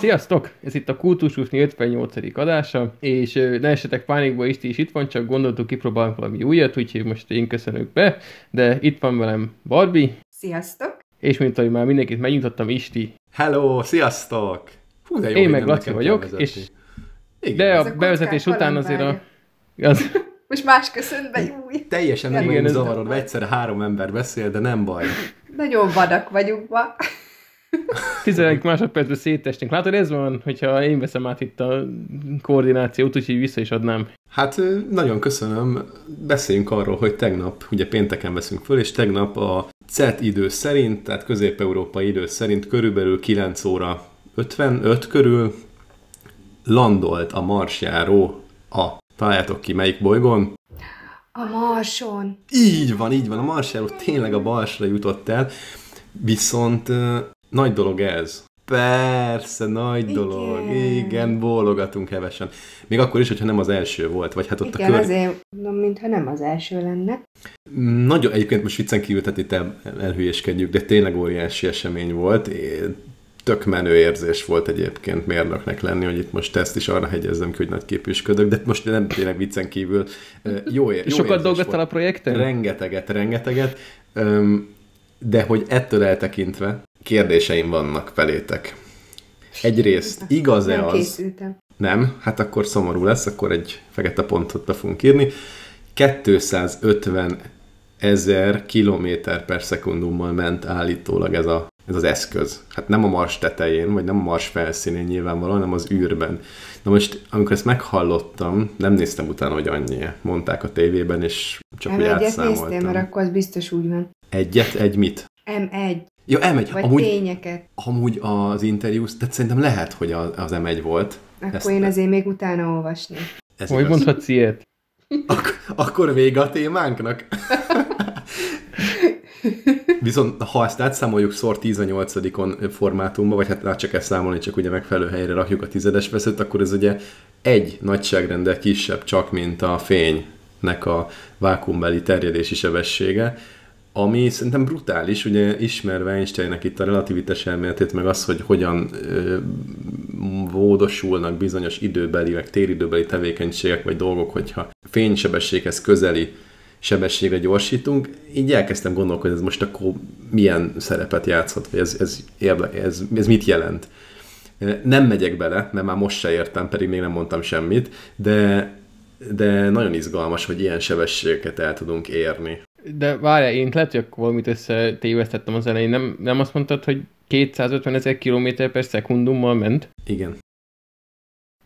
Sziasztok! Ez itt a Kultusúsni 58. adása, és ne esetek pánikba, Isti is itt van, csak gondoltuk kipróbálni valami újat, úgyhogy most én köszönök be, de itt van velem Barbie. Sziasztok! És mint ahogy már mindenkit megnyitottam, Isti. Hello, sziasztok! Hú, de jó, én meg Laci vagyok, és Igen. de a, a bevezetés után azért a... Az... Most más köszönt be, új. Teljesen nem vagyunk zavarodva, egyszerre három ember beszél, de nem baj. Nagyon vadak vagyunk ma. 11 másodpercben szétestünk. Látod, ez van, hogyha én veszem át itt a koordinációt, úgyhogy vissza is adnám. Hát nagyon köszönöm. Beszéljünk arról, hogy tegnap, ugye pénteken veszünk föl, és tegnap a CET idő szerint, tehát közép-európai idő szerint körülbelül 9 óra 55 körül landolt a marsjáró a, találjátok ki melyik bolygón? A Marson. Így van, így van, a marsjáró tényleg a Marsra jutott el, viszont nagy dolog ez. Persze, nagy Igen. dolog. Igen, bólogatunk hevesen. Még akkor is, hogyha nem az első volt, vagy hát ott Igen, a kör... azért mondom, mintha nem az első lenne. Nagyon, egyébként most viccen kívül, tehát itt el, elhülyéskedjük, de tényleg óriási esemény volt. Tök menő érzés volt egyébként mérnöknek lenni, hogy itt most ezt is arra hegyezzem ki, hogy nagy képüsködök, de most nem tényleg viccen kívül. Jó, jó Sokat dolgoztál a projekten? Rengeteget, rengeteget. De hogy ettől eltekintve, kérdéseim vannak felétek. Egyrészt igaz-e nem az... Készültem. Nem? Hát akkor szomorú lesz, akkor egy fekete pontot be fogunk írni. 250 ezer kilométer per szekundummal ment állítólag ez, a, ez az eszköz. Hát nem a Mars tetején, vagy nem a Mars felszínén nyilvánvalóan, hanem az űrben. Na most, amikor ezt meghallottam, nem néztem utána, hogy annyi. Mondták a tévében, és csak nem hogy egyet néztél, mert akkor az biztos úgy van. Egyet? Egy mit? M1. Ja, M1. Vagy amúgy, tényeket. Amúgy az interjú, tehát szerintem lehet, hogy az M1 volt. Akkor Ezt, én azért még utána olvasni. Ez hogy mondhatsz ilyet? Ak- akkor vége a témánknak. Viszont ha ezt átszámoljuk szor 18-on formátumba, vagy hát csak ezt számolni, csak ugye megfelelő helyre rakjuk a tizedes veszőt, akkor ez ugye egy nagyságrendel kisebb csak, mint a fénynek a vákumbeli terjedési sebessége, ami szerintem brutális, ugye ismerve Einsteinnek itt a relativitás elméletét, meg az, hogy hogyan ö, vódosulnak bizonyos időbeli, meg téridőbeli tevékenységek vagy dolgok, hogyha fénysebességhez közeli sebességre gyorsítunk, így elkezdtem gondolkodni, ez most akkor milyen szerepet játszhat, vagy ez, ez, érle, ez, ez mit jelent. Nem megyek bele, mert már most se értem, pedig még nem mondtam semmit, de, de nagyon izgalmas, hogy ilyen sebességeket el tudunk érni. De várjál, én lehet, hogy valamit összetévesztettem az elején. Nem, nem azt mondtad, hogy 250 ezer kilométer per szekundummal ment? Igen.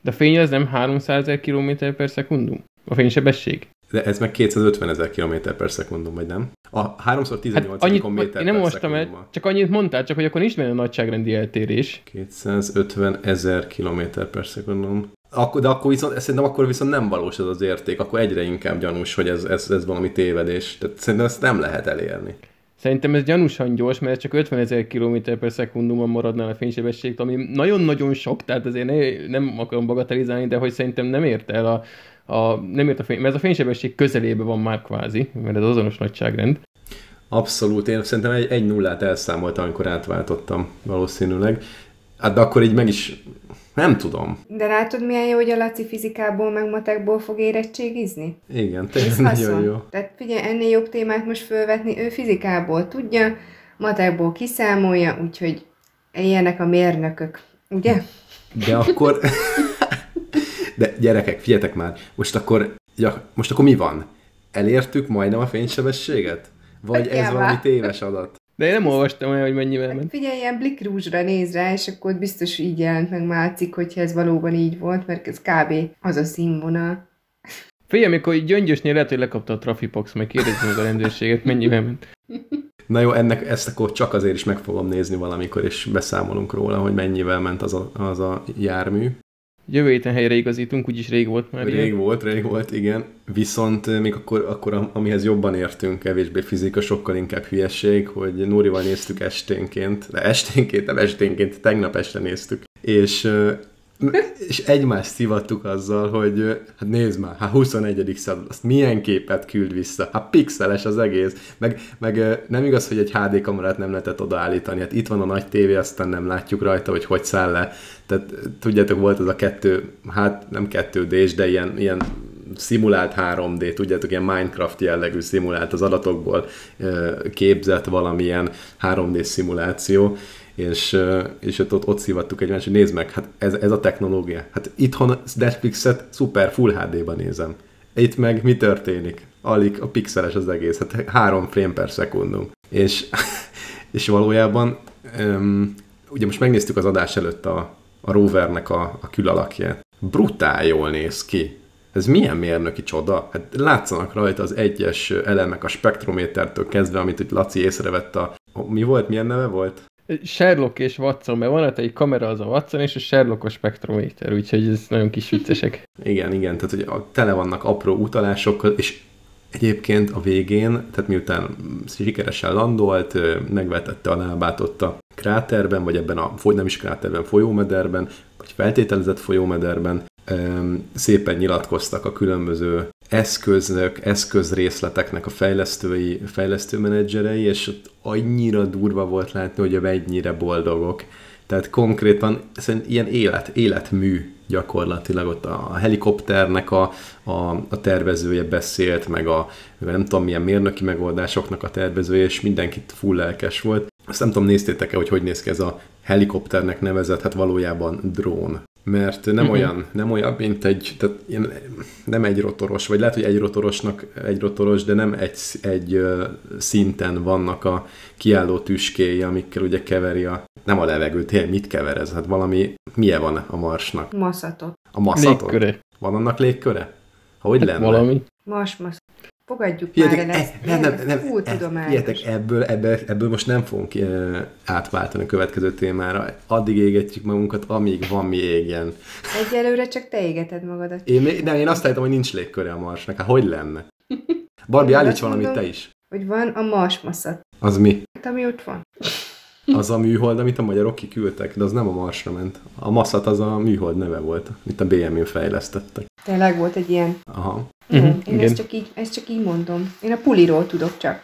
De a fény az nem 300 ezer kilométer per szekundum? A fénysebesség? De ez meg 250 ezer km per szekundum, vagy nem? A 3x18 hát annyit, méter Én nem mostam el, csak annyit mondtál, csak hogy akkor nincs benne a nagyságrendi eltérés. 250 ezer km per szekundum. Akkor, de akkor viszont, szerintem akkor viszont nem valós ez az érték, akkor egyre inkább gyanús, hogy ez, ez, ez valami tévedés. Tehát szerintem ezt nem lehet elérni. Szerintem ez gyanúsan gyors, mert csak 50 ezer km per szekundumon maradnál a fénysebesség, ami nagyon-nagyon sok, tehát azért ne, nem akarom bagatelizálni, de hogy szerintem nem ért el a, a, nem ért a fény, mert ez a fénysebesség közelébe van már kvázi, mert ez azonos nagyságrend. Abszolút, én szerintem egy, egy nullát elszámoltam, amikor átváltottam valószínűleg. Hát de akkor így meg is, nem tudom. De látod, milyen jó, hogy a Laci fizikából, meg matekból fog érettségizni? Igen, tényleg nagyon jó. Tehát figyelj, ennél jobb témát most fölvetni, ő fizikából tudja, matekból kiszámolja, úgyhogy ilyenek a mérnökök, ugye? De akkor... De gyerekek, figyeljetek már, most akkor, ja, most akkor mi van? Elértük majdnem a fénysebességet? Vagy ez valami téves adat? De én nem olvastam olyan, hogy mennyivel ment. Figyelj, ilyen blikrúzsra néz rá, és akkor biztos így jelent meg Mácik, hogyha ez valóban így volt, mert ez kb. az a színvonal. Figyelj, amikor gyöngyösnél lehet, hogy lekapta a Trafipox, meg kérdezni meg a rendőrséget, mennyivel ment. Na jó, ennek, ezt akkor csak azért is meg fogom nézni valamikor, és beszámolunk róla, hogy mennyivel ment az a, az a jármű. Jövő héten helyre igazítunk, úgyis rég volt már. Rég ilyen. volt, rég volt, igen. Viszont eh, még akkor, akkor amihez jobban értünk, kevésbé fizika, sokkal inkább hülyeség, hogy Nórival néztük esténként, de esténként, nem esténként, tegnap este néztük. És uh, és egymást szivattuk azzal, hogy hát nézd már, hát 21. század, azt milyen képet küld vissza? Hát pixeles az egész. Meg, meg nem igaz, hogy egy HD kamerát nem lehetett odaállítani. Hát itt van a nagy tévé, aztán nem látjuk rajta, hogy hogy száll le. Tehát tudjátok, volt az a kettő, hát nem kettő d de ilyen, ilyen szimulált 3D, tudjátok, ilyen Minecraft jellegű szimulált az adatokból képzett valamilyen 3D szimuláció, és, és ott, ott, ott szivattuk egymást, hogy nézd meg, hát ez, ez a technológia. Hát itthon Netflixet szuper Full HD-ban nézem. Itt meg mi történik? Alig a pixeles az egész, hát három frame per szekundum. És, és valójában um, ugye most megnéztük az adás előtt a, a rovernek a, a külalakját. Brutál jól néz ki. Ez milyen mérnöki csoda? Hát látszanak rajta az egyes elemek a spektrométertől kezdve, amit itt Laci észrevett a... Mi volt? Milyen neve volt? Sherlock és Watson, mert van hát egy kamera az a Watson, és a Sherlock a spektrométer, úgyhogy ez nagyon kis viccesek. igen, igen, tehát hogy a, tele vannak apró utalásokkal, és egyébként a végén, tehát miután sikeresen landolt, megvetette a lábát ott a kráterben, vagy ebben a, nem is kráterben, folyómederben, vagy feltételezett folyómederben, szépen nyilatkoztak a különböző eszközök, eszközrészleteknek a fejlesztői, fejlesztőmenedzserei, és ott annyira durva volt látni, hogy a mennyire boldogok. Tehát konkrétan szerintem ilyen élet, életmű gyakorlatilag ott a helikopternek a, a, a tervezője beszélt, meg a, meg a nem tudom milyen mérnöki megoldásoknak a tervezője, és mindenkit full lelkes volt. Azt nem tudom, néztétek-e, hogy hogy néz ki ez a helikopternek nevezett, hát valójában drón mert nem, uh-huh. olyan, nem olyan, mint egy, tehát ilyen, nem egy rotoros, vagy lehet, hogy egy rotorosnak egy rotoros, de nem egy, egy szinten vannak a kiálló tüskéi, amikkel ugye keveri a, nem a levegőt, tényleg mit kever ez? Hát valami, milyen van a marsnak? Maszatot. A maszatot? Légköre. Van annak légköre? Ha hogy hát lenne? Valami. Mas, mas. Fogadjuk Hihetek, már el ezt. nem, nem, nem, tudományos. Hihetek, ebből, ebből, ebből most nem fogunk uh, átváltani a következő témára. Addig égetjük magunkat, amíg van mi égjen. Egyelőre csak te égeted magadat. Én, nem, én azt állítom, hogy nincs légköre a marsnak. Hát hogy lenne? Barbie, állíts valamit te is. Hogy van a marsmaszat. Az mi? Hát, ami ott van. Az a műhold, amit a magyarok kiküldtek, de az nem a Marsra ment. A Massat az a műhold neve volt, amit a BMU fejlesztettek. Tényleg volt egy ilyen. Aha. Uh-huh, én igen. ezt csak, így, ezt csak így mondom. Én a puliról tudok csak.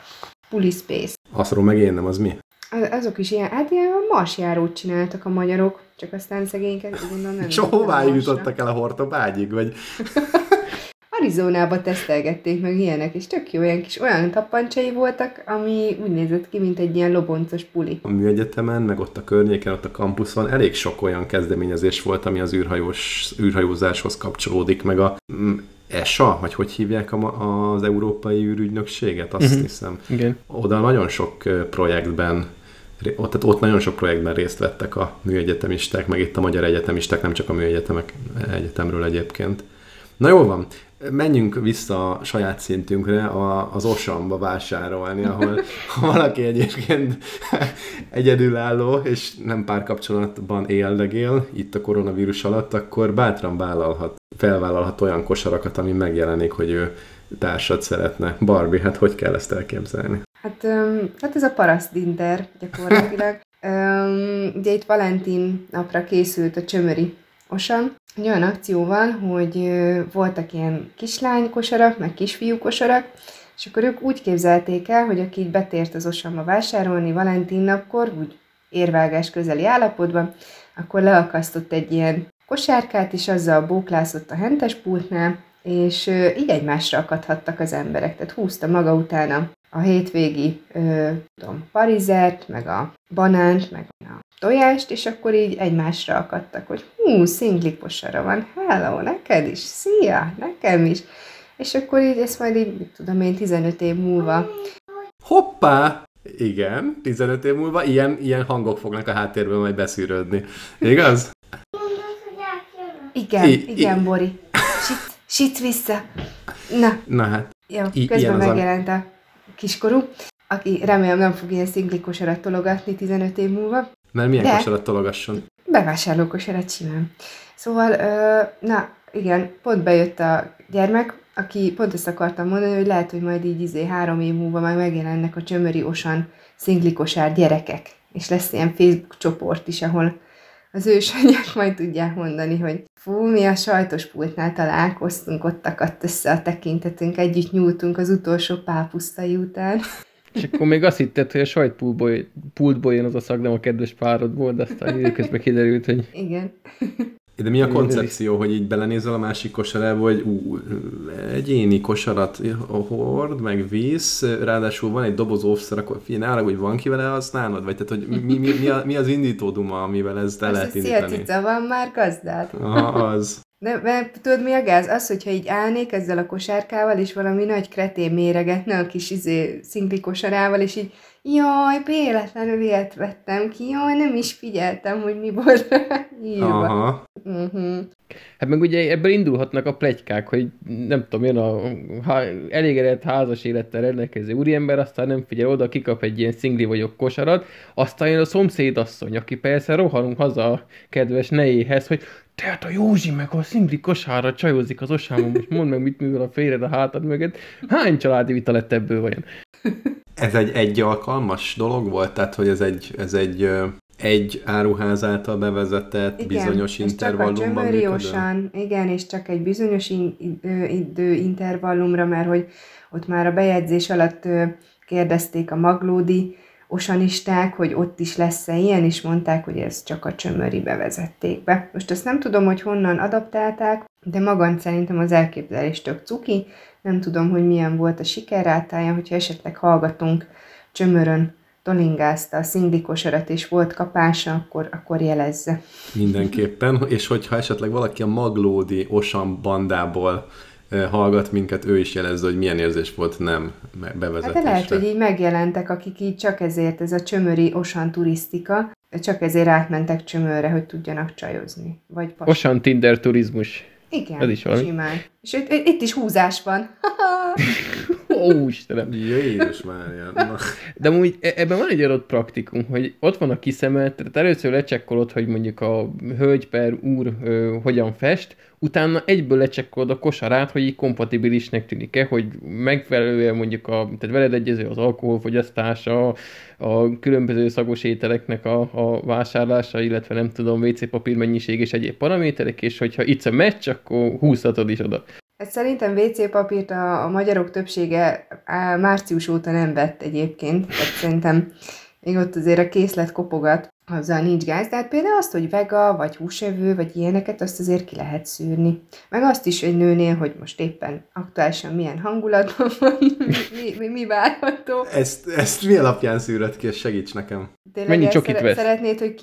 Puli Space. Azról meg én nem, az mi? Az, azok is ilyen, hát ilyen marsjárót csináltak a magyarok, csak aztán szegényeket gondolom nem. És hová jutottak el a hortobágyig, vagy... Arizonába tesztelgették meg ilyenek, és tök jó, olyan kis olyan tappancsai voltak, ami úgy nézett ki, mint egy ilyen loboncos puli. A műegyetemen, meg ott a környéken, ott a kampuszon elég sok olyan kezdeményezés volt, ami az űrhajós, űrhajózáshoz kapcsolódik, meg a mm, ESA, vagy hogy hívják a, az Európai űrügynökséget, azt uh-huh. hiszem. Igen. Oda nagyon sok projektben ott, tehát ott nagyon sok projektben részt vettek a műegyetemisták, meg itt a magyar egyetemisták, nem csak a műegyetemek egyetemről egyébként. Na jól van, menjünk vissza a saját szintünkre, a, az Osamba vásárolni, ahol valaki egyébként egyedülálló, és nem párkapcsolatban éldegél itt a koronavírus alatt, akkor bátran vállalhat, felvállalhat olyan kosarakat, ami megjelenik, hogy ő társat szeretne. Barbie, hát hogy kell ezt elképzelni? Hát, um, hát ez a paraszt dinter gyakorlatilag. um, ugye itt Valentin napra készült a csömöri Osan, egy olyan akció van, hogy voltak ilyen kislány kosarak, meg kisfiú kosarak, és akkor ők úgy képzelték el, hogy aki így betért az Osamba vásárolni Valentin napkor, úgy érvágás közeli állapotban, akkor leakasztott egy ilyen kosárkát, és azzal bóklászott a hentes pultnál, és így egymásra akadhattak az emberek. Tehát húzta maga utána a hétvégi ö, tudom, parizert, meg a banánt, meg a tojást, és akkor így egymásra akadtak, hogy hú, szingliposara van, hello, neked is, szia, nekem is. És akkor így ezt majd így, mit tudom én, 15 év múlva. Hoppá! Igen, 15 év múlva ilyen, ilyen hangok fognak a háttérben majd beszűrődni. Igaz? Igen, I, igen, I, Bori. Sit, sit vissza. Na. Na hát. Jó, I, közben megjelent a kiskorú, aki remélem nem fog ilyen szingli kosarat tologatni 15 év múlva. Mert milyen De kosarat tologasson? Bevásárló kosarat simán. Szóval, ö, na igen, pont bejött a gyermek, aki pont ezt akartam mondani, hogy lehet, hogy majd így izé három év múlva már megjelennek a csömöri osan szingli kosár gyerekek. És lesz ilyen Facebook csoport is, ahol az ősanyák majd tudják mondani, hogy fú, mi a sajtos pultnál találkoztunk, ott akadt össze a tekintetünk, együtt nyúltunk az utolsó pápusztai után. És akkor még azt hitted, hogy a sajtpultból jön az a szag, nem a kedves párodból, de aztán időközben kiderült, hogy... Igen. De mi a koncepció, hogy így belenézel a másik kosarába, hogy ú, egyéni kosarat hord, meg víz, ráadásul van egy doboz offszer, akkor figyelj, arra, hogy van ki vele használnod? Vagy tehát, hogy mi, mi, mi, a, mi az indítóduma, amivel ezt el lehet indítani? Azt van már gazdád. Aha, az. De mert tudod mi a gáz? Az, hogyha így állnék ezzel a kosárkával, és valami nagy kretén méregetne a kis izé, szingli kosarával, és így jaj, véletlenül ilyet vettem ki, jaj, nem is figyeltem, hogy mi volt írva. Aha. Uh-huh. Hát meg ugye ebből indulhatnak a plegykák, hogy nem tudom, jön a ha, elégedett házas élettel rendelkező úriember, aztán nem figyel oda, kikap egy ilyen szingli vagyok kosarat, aztán jön a szomszédasszony, aki persze rohanunk haza a kedves nejéhez, hogy tehát a Józsi meg a szingli kosára csajozik az osámon, most mondd meg, mit művel a félred a hátad mögött. Hány családi vita lett ebből vajon? Ez egy egy alkalmas dolog volt? Tehát, hogy ez egy, ez egy egy áruház által bevezetett igen, bizonyos intervallumban működő? Igen, és csak egy bizonyos idő intervallumra, mert hogy ott már a bejegyzés alatt kérdezték a maglódi osanisták, hogy ott is lesz-e ilyen, és mondták, hogy ez csak a csömöri bevezették be. Most azt nem tudom, hogy honnan adaptálták, de magam szerintem az elképzelés tök cuki, nem tudom, hogy milyen volt a sikerrátája, hogyha esetleg hallgatunk csömörön tolingázta a szingdikosarat és volt kapása, akkor, akkor jelezze. Mindenképpen, és hogyha esetleg valaki a Maglódi Osan bandából hallgat minket, ő is jelezze, hogy milyen érzés volt nem bevezetésre. Hát de lehet, hogy így megjelentek, akik így csak ezért, ez a csömöri Osan turisztika, csak ezért átmentek csömörre, hogy tudjanak csajozni. Vagy Osan Tinder turizmus. Igen, Ez is valami. simán. És itt, itt is húzás van. Ó, Istenem. Jézus Mária. De úgy e- ebben van egy adott praktikum, hogy ott van a kiszemelt, tehát először lecsekkolod, hogy mondjuk a hölgy per úr ö, hogyan fest, utána egyből lecsekkolod a kosarát, hogy így kompatibilisnek tűnik-e, hogy megfelelően mondjuk a, tehát veled egyező az alkoholfogyasztása, a különböző szagos ételeknek a, a vásárlása, illetve nem tudom, WC papír mennyiség és egyéb paraméterek, és hogyha itt a meccs, akkor húzhatod is oda. Hát szerintem WC papírt a, a magyarok többsége á, március óta nem vett egyébként, tehát szerintem még ott azért a készlet kopogat, azzal nincs gáz, de hát például azt, hogy vega, vagy húsevő, vagy ilyeneket, azt azért ki lehet szűrni. Meg azt is egy nőnél, hogy most éppen aktuálisan milyen hangulatban van, mi, mi, mi várható. Ezt, ezt mi alapján szűröd ki, segíts nekem. Tényleg Mennyi csokit szere- vesz? Szeretnéd, hogy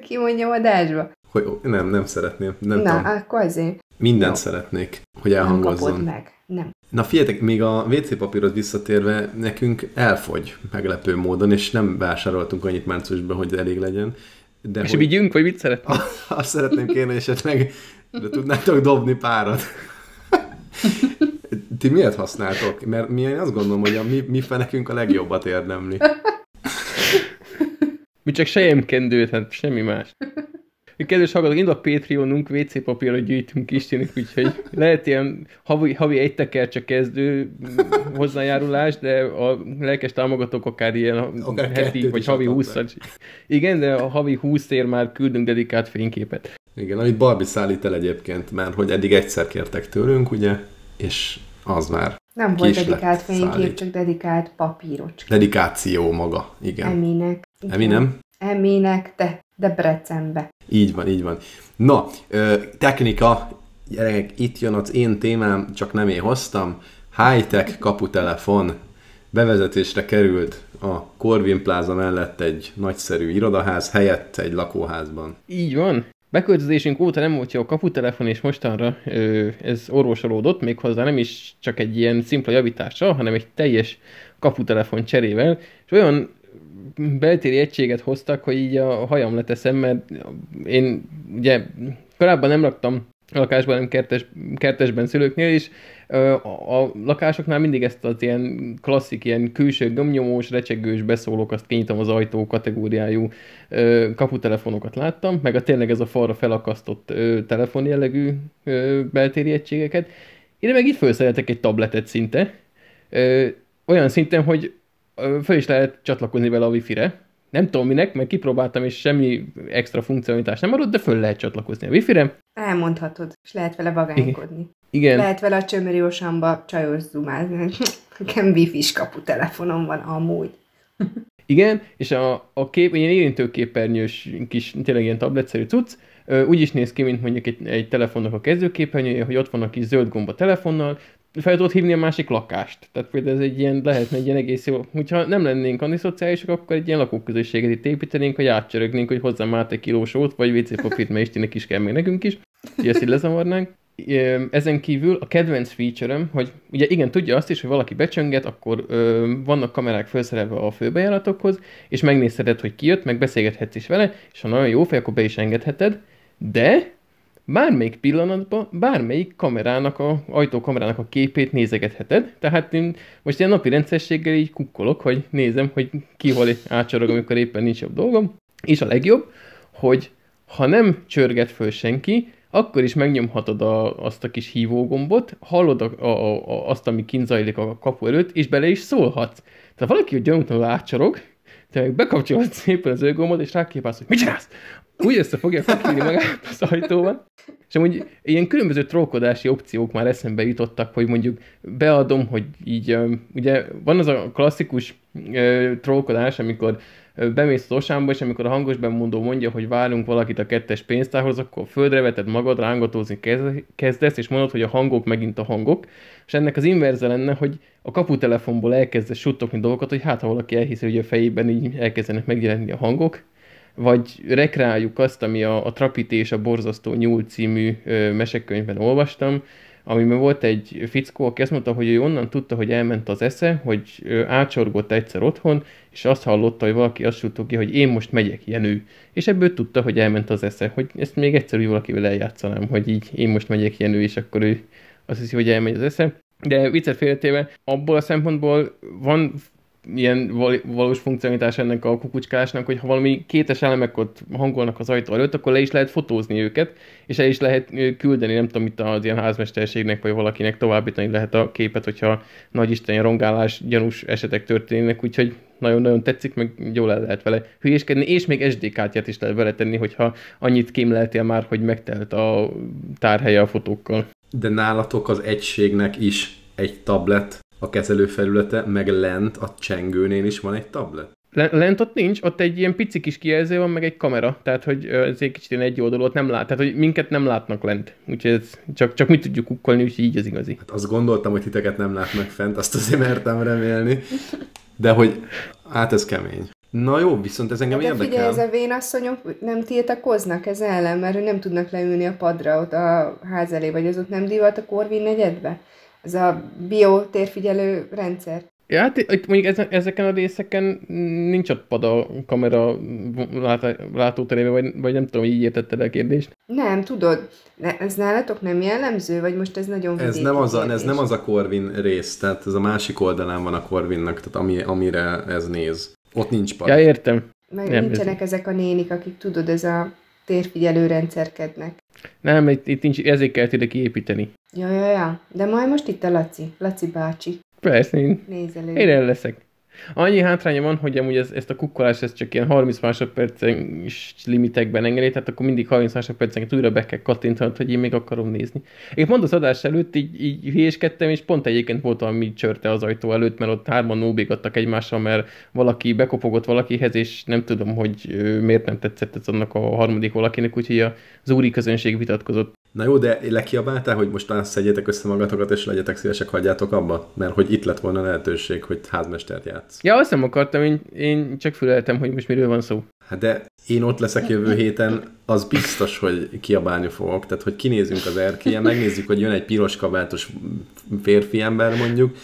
ki mondjam adásba? Hogy nem, nem szeretném. Nem Na, tudom. akkor azért. Mindent Jó. szeretnék, hogy elhangozzon. Nem meg. Nem. Na figyeljetek, még a WC papírhoz visszatérve, nekünk elfogy meglepő módon, és nem vásároltunk annyit márciusban, hogy elég legyen. De és hogy... vigyünk, vagy mit szeretnénk? Azt szeretném kérni, esetleg de tudnátok dobni párat. Ti miért használtok? Mert mi én azt gondolom, hogy a mi, mi fenekünk a legjobbat érdemli. Mi csak sejemkendőt, hát semmi más. Kedves hallgatók, mind a Patreonunk WC papírra gyűjtünk Istenik, úgyhogy lehet ilyen havi, havi egy tekercse kezdő hozzájárulás, de a lelkes támogatók akár ilyen akár heti vagy havi 20 Igen, de a havi 20 ér már küldünk dedikált fényképet. Igen, amit Barbie szállít el egyébként, mert hogy eddig egyszer kértek tőlünk, ugye, és az már nem volt dedikált fénykép, szállít. csak dedikált papírocska. Dedikáció maga, igen. Eminek. Igen. Emi nem? Eminek, te Debrecenbe. Így van, így van. Na, technika, gyerekek, itt jön az én témám, csak nem én hoztam. High-tech kaputelefon bevezetésre került a Corvin Plaza mellett egy nagyszerű irodaház helyett egy lakóházban. Így van. Beköltözésünk óta nem volt jó a kaputelefon, és mostanra ö, ez orvosolódott, méghozzá nem is csak egy ilyen szimpla javítással, hanem egy teljes kaputelefon cserével, és olyan beltéri egységet hoztak, hogy így a hajam leteszem, mert én ugye korábban nem laktam lakásban, nem kertes, kertesben szülőknél is. A lakásoknál mindig ezt az ilyen klasszik, ilyen külső gömnyomós, recsegős beszólók, azt kinyitom az ajtó kategóriájú kaputelefonokat láttam, meg a tényleg ez a falra felakasztott telefon jellegű beltéri egységeket. Ide meg itt felszereltek egy tabletet szinte, olyan szinten, hogy föl is lehet csatlakozni vele a wifi-re, Nem tudom minek, mert kipróbáltam, és semmi extra funkcionalitás nem adott, de föl lehet csatlakozni a wifi-re. Elmondhatod, és lehet vele vagánykodni. Igen. Lehet vele a csömöri osamba csajos zumázni. Nekem wifi-s kapu telefonom van amúgy. Igen, és a, a kép, ilyen érintőképernyős kis, tényleg ilyen tabletszerű cucc, úgy is néz ki, mint mondjuk egy, egy telefonnak a kezdőképernyője, hogy ott van a kis zöld gomb a telefonnal, fel tudod hívni a másik lakást. Tehát például ez egy ilyen, lehetne egy ilyen egész jó, hogyha nem lennénk antiszociálisak, akkor egy ilyen lakóközösséget itt építenénk, hogy átcsörögnénk, hogy hozzám át egy kilós ót, vagy WC papírt, mert Istinek is kell még nekünk is, hogy ezt így lezavarnánk. Ezen kívül a kedvenc feature hogy ugye igen, tudja azt is, hogy valaki becsönget, akkor ö, vannak kamerák felszerelve a főbejáratokhoz, és megnézheted, hogy ki jött, meg beszélgethetsz is vele, és ha nagyon jó fej, akkor be is engedheted, de bármelyik pillanatban bármelyik kamerának, a ajtókamerának a képét nézegetheted. Tehát én most ilyen napi rendszerességgel így kukkolok, hogy nézem, hogy ki hol átcsorog, amikor éppen nincs jobb dolgom. És a legjobb, hogy ha nem csörget föl senki, akkor is megnyomhatod a, azt a kis hívógombot, hallod a, a, a, azt, ami kint zajlik a kapu előtt, és bele is szólhatsz. Tehát valaki, hogy gyanútlanul átcsorog, te bekapcsolod szépen az őgombot, és ráképálsz, hogy mit csinálsz? Úgy össze fogja fekvni magát az ajtóban. És amúgy ilyen különböző trollkodási opciók már eszembe jutottak, hogy mondjuk beadom, hogy így, ugye van az a klasszikus ö, trollkodás, amikor bemész az osámba, és amikor a hangos bemondó mondja, hogy várunk valakit a kettes pénztárhoz, akkor földre veted magad, rángatózni kezd- kezdesz, és mondod, hogy a hangok megint a hangok. És ennek az inverze lenne, hogy a kaputelefonból elkezdesz suttogni dolgokat, hogy hát ha valaki elhiszi, hogy a fejében így elkezdenek megjelenni a hangok, vagy rekreáljuk azt, ami a, a Trapiti és a Borzasztó Nyúl című ö, mesekönyvben olvastam, amiben volt egy fickó, aki azt mondta, hogy ő onnan tudta, hogy elment az esze, hogy ö, átsorgott egyszer otthon, és azt hallotta, hogy valaki azt suttogja, hogy én most megyek, Jenő. És ebből tudta, hogy elment az esze, hogy ezt még egyszer úgy valakivel eljátszanám, hogy így én most megyek, Jenő, és akkor ő azt hiszi, hogy elmegy az esze. De viccet félretéve, abból a szempontból van ilyen val- valós funkcionalitás ennek a kukucskásnak, hogy ha valami kétes elemek ott hangolnak az ajtó előtt, akkor le is lehet fotózni őket, és el is lehet küldeni, nem tudom, itt az ilyen házmesterségnek, vagy valakinek továbbítani lehet a képet, hogyha nagy isten rongálás, gyanús esetek történnek, úgyhogy nagyon-nagyon tetszik, meg jól el lehet vele hülyéskedni, és még SD kártyát is lehet vele tenni, hogyha annyit kémleltél már, hogy megtelt a tárhelye a fotókkal. De nálatok az egységnek is egy tablet a kezelőfelülete, meg lent a csengőnél is van egy tablet. Le- Lent ott nincs, ott egy ilyen pici kis kijelző van, meg egy kamera, tehát hogy ez egy kicsit ilyen egy oldalú, ott nem lát, tehát hogy minket nem látnak lent, úgyhogy ez csak, csak mi tudjuk kukkolni, úgyhogy így az igazi. Hát azt gondoltam, hogy titeket nem látnak fent, azt azért mertem remélni. De hogy, hát ez kemény. Na jó, viszont ez engem De figyelj, érdekel. ez a vénasszonyok nem tiltakoznak ez ellen, mert nem tudnak leülni a padra ott a ház elé, vagy az ott nem divat a Corvin negyedbe? Ez a biotérfigyelő rendszer. Ja, hát mondjuk ezeken a részeken nincs ott pad a kamera lát, látóterébe, vagy, vagy nem tudom, így értetted a kérdést. Nem, tudod, ez nálatok nem jellemző, vagy most ez nagyon Ez nem, az a, ez nem az a Corvin rész, tehát ez a másik oldalán van a Corvinnak, tehát ami, amire ez néz. Ott nincs pad. Ja, értem. Meg nem, nincsenek ezek a nénik, akik tudod, ez a térfigyelő rendszerkednek. Nem, itt, itt nincs, ezért kellett ide kiépíteni. Ja, ja, ja. De majd most itt a Laci, Laci bácsi. Persze, én, Nézelő. én el leszek. Annyi hátránya van, hogy amúgy ez, ezt a kukkolást ezt csak ilyen 30 másodpercen limitekben engedi, tehát akkor mindig 30 másodpercenként újra be kell kattintanod, hogy én még akarom nézni. Én pont az adás előtt így, így hülyéskedtem, és pont egyébként volt valami csörte az ajtó előtt, mert ott hárman nóbégattak egymással, mert valaki bekopogott valakihez, és nem tudom, hogy miért nem tetszett ez annak a harmadik valakinek, úgyhogy az úri közönség vitatkozott. Na jó, de lekiabáltál, hogy most már szedjétek össze magatokat, és legyetek szívesek, hagyjátok abba? Mert hogy itt lett volna lehetőség, hogy házmestert játsz. Ja, azt nem akartam, én, én csak füleltem, hogy most miről van szó. Hát de én ott leszek jövő héten, az biztos, hogy kiabálni fogok. Tehát, hogy kinézünk az erkélyen, megnézzük, hogy jön egy piros kabátos férfi ember mondjuk,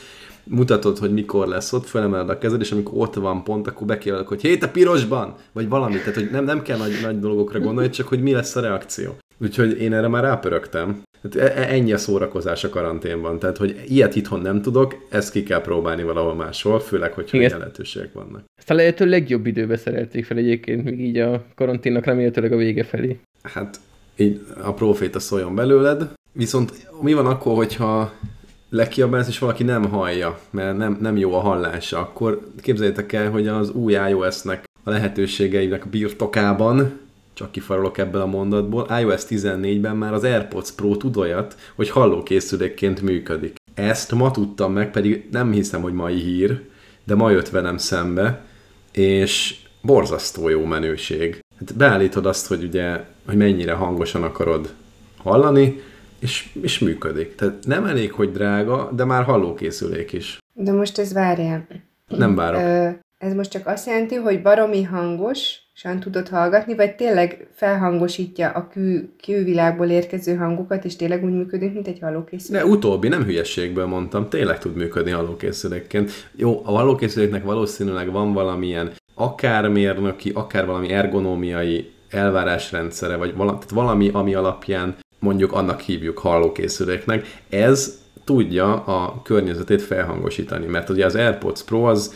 mutatod, hogy mikor lesz ott, felemeled a kezed, és amikor ott van pont, akkor bekiabálok, hogy hé, te pirosban! Vagy valami. Tehát, hogy nem, nem kell nagy, nagy dolgokra gondolni, csak hogy mi lesz a reakció. Úgyhogy én erre már rápörögtem. Tehát e- e- ennyi a szórakozás a karanténban. Tehát, hogy ilyet itthon nem tudok, ezt ki kell próbálni valahol máshol, főleg, hogyha Igen. ilyen lehetőségek vannak. Ezt a lehető legjobb időbe szerelték fel egyébként, még így a karanténnak remélhetőleg a vége felé. Hát így a proféta szóljon belőled. Viszont mi van akkor, hogyha lekiabálsz, és valaki nem hallja, mert nem, nem jó a hallása, akkor képzeljétek el, hogy az új iOS-nek a lehetőségeinek birtokában, csak kifarolok ebből a mondatból, iOS 14-ben már az AirPods Pro tud olyat, hogy hallókészülékként működik. Ezt ma tudtam meg, pedig nem hiszem, hogy mai hír, de ma jött velem szembe, és borzasztó jó menőség. Hát beállítod azt, hogy ugye, hogy mennyire hangosan akarod hallani, és, és működik. Tehát nem elég, hogy drága, de már hallókészülék is. De most ez várjál. Nem várok. Ö, ez most csak azt jelenti, hogy baromi hangos, san tudod hallgatni, vagy tényleg felhangosítja a kül, külvilágból érkező hangokat, és tényleg úgy működik, mint egy hallókészülék? De utóbbi, nem hülyességből mondtam, tényleg tud működni hallókészülékként. Jó, a hallókészüléknek valószínűleg van valamilyen akár mérnöki, akár valami ergonómiai elvárásrendszere, vagy valami, tehát valami, ami alapján mondjuk annak hívjuk hallókészüléknek. Ez tudja a környezetét felhangosítani, mert ugye az AirPods Pro az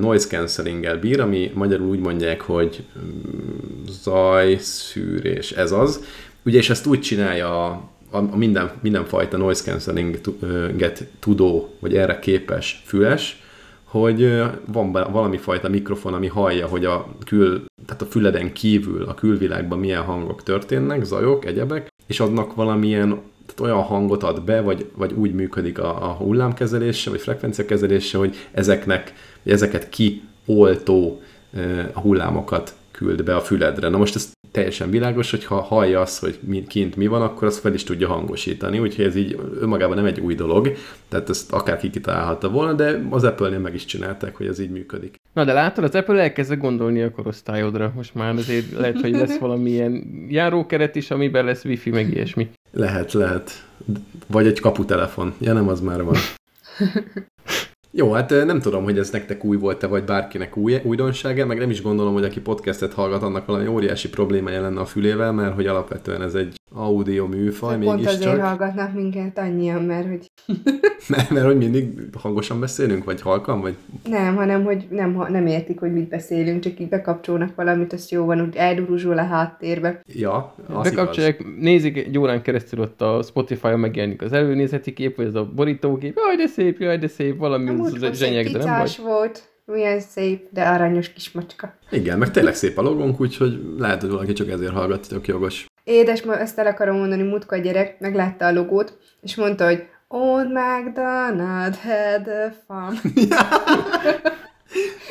noise cancelling bír, ami magyarul úgy mondják, hogy mm, zajszűrés, ez az. Ugye, és ezt úgy csinálja a, a minden, mindenfajta noise cancelling-et tudó, vagy erre képes füles, hogy van valami fajta mikrofon, ami hallja, hogy a kül, tehát a füleden kívül, a külvilágban milyen hangok történnek, zajok, egyebek, és adnak valamilyen tehát olyan hangot ad be, vagy, vagy úgy működik a, a hullámkezelése, vagy frekvenciakezelése, hogy ezeknek, ezeket kioltó a hullámokat küld be a füledre. Na most ez teljesen világos, hogy ha hallja azt, hogy kint mi van, akkor azt fel is tudja hangosítani, úgyhogy ez így önmagában nem egy új dolog, tehát ezt akárki kitalálhatta volna, de az Apple-nél meg is csinálták, hogy ez így működik. Na de látod, az Apple elkezdett gondolni a korosztályodra. Most már azért lehet, hogy lesz valamilyen járókeret is, amiben lesz wifi, meg ilyesmi. Lehet, lehet. Vagy egy kaputelefon. Ja, nem, az már van. Jó, hát nem tudom, hogy ez nektek új volt-e, vagy bárkinek új, újdonsága, meg nem is gondolom, hogy aki podcastet hallgat, annak valami óriási problémája lenne a fülével, mert hogy alapvetően ez egy audio műfaj, mégis Pont azért csak... hallgatnak minket annyian, mert hogy... mert, mert hogy mindig hangosan beszélünk, vagy halkan, vagy... Nem, hanem hogy nem, nem értik, hogy mit beszélünk, csak így bekapcsolnak valamit, azt jó van, úgy elduruzsol a háttérbe. Ja, az Bekapcsolják, igaz. nézik egy órán keresztül ott a Spotify-on megjelenik az előnézeti kép, vagy ez a borítógép, jaj de szép, jaj de szép, valami az, az zsenyeg, de nem vagy. volt. Milyen szép, de aranyos kis macska. Igen, meg tényleg szép a logónk, úgyhogy lehet, hogy valaki csak ezért hallgat, tök jogos. Édes, ma ezt el akarom mondani, mutka a gyerek, meglátta a logót, és mondta, hogy Old MacDonald had a farm.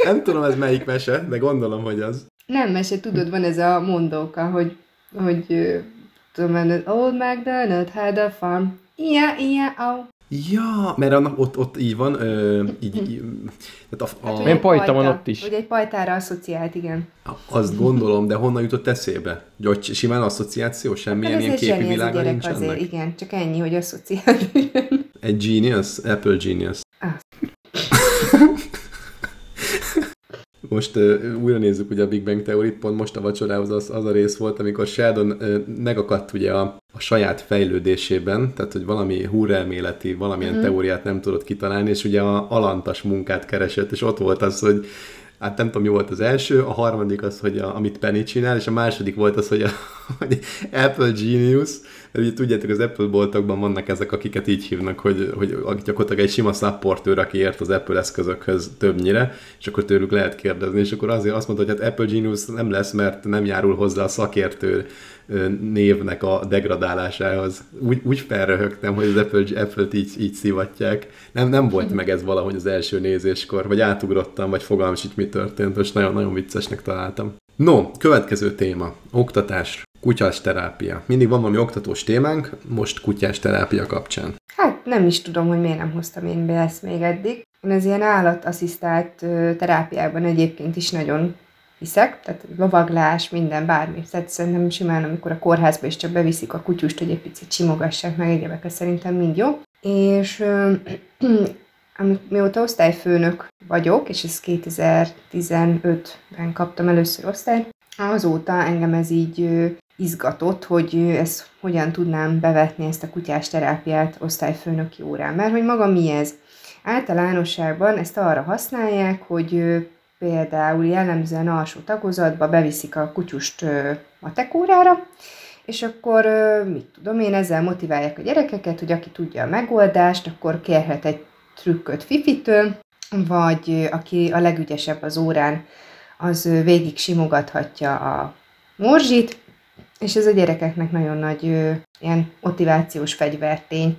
Nem tudom, ez melyik mese, de gondolom, hogy az. Nem mese, tudod, van ez a mondóka, hogy, hogy tudom, Old MacDonald had a farm. Ia, ia, au. Ja, mert annak ott, ott így van, ö, így, így tehát a, a... Hát, Milyen pajta van ott is. Hogy egy pajtára asszociált, igen. Azt gondolom, de honnan jutott eszébe? Hogy simán asszociáció, semmilyen ilyen képi világa nincs azért, ennek? Igen, csak ennyi, hogy asszociált. egy genius? Apple genius. Ah. most újra nézzük ugye a Big Bang Theory-t, pont most a vacsorához az, az a rész volt, amikor Sheldon megakadt ugye a, a saját fejlődésében, tehát hogy valami húrelméleti, valamilyen mm. teóriát nem tudott kitalálni, és ugye a alantas munkát keresett, és ott volt az, hogy hát nem tudom, mi volt az első, a harmadik az, hogy a, amit Penny csinál, és a második volt az, hogy, a, hogy Apple Genius, mert ugye tudjátok, az Apple boltokban vannak ezek, akiket így hívnak, hogy, hogy gyakorlatilag egy sima supportőr, aki ért az Apple eszközökhöz többnyire, és akkor tőlük lehet kérdezni, és akkor azért azt mondta, hogy hát Apple Genius nem lesz, mert nem járul hozzá a szakértő névnek a degradálásához. Úgy, úgy felröhögtem, hogy az Apple, Apple-t így, így szivatják. Nem, nem volt meg ez valahogy az első nézéskor, vagy átugrottam, vagy fogalmas így mi történt, most nagyon-nagyon viccesnek találtam. No, következő téma. Oktatás, kutyás terápia. Mindig van valami oktatós témánk, most kutyás terápia kapcsán. Hát nem is tudom, hogy miért nem hoztam én be ezt még eddig. Én az ilyen állatasszisztált terápiában egyébként is nagyon hiszek, tehát lovaglás, minden, bármi. Tehát szerintem simán, amikor a kórházba is csak beviszik a kutyust, hogy egy picit simogassák meg egyebeket, szerintem mind jó. És mióta osztályfőnök vagyok, és ezt 2015-ben kaptam először osztályt, azóta engem ez így izgatott, hogy ezt hogyan tudnám bevetni ezt a kutyás terápiát osztályfőnöki órán. Mert hogy maga mi ez? Általánosságban ezt arra használják, hogy például jellemzően alsó tagozatba beviszik a kutyust matekórára, és akkor, mit tudom én, ezzel motiválják a gyerekeket, hogy aki tudja a megoldást, akkor kérhet egy trükköt Fifitől, vagy aki a legügyesebb az órán, az végig simogathatja a morzsit, és ez a gyerekeknek nagyon nagy ilyen motivációs fegyvertény.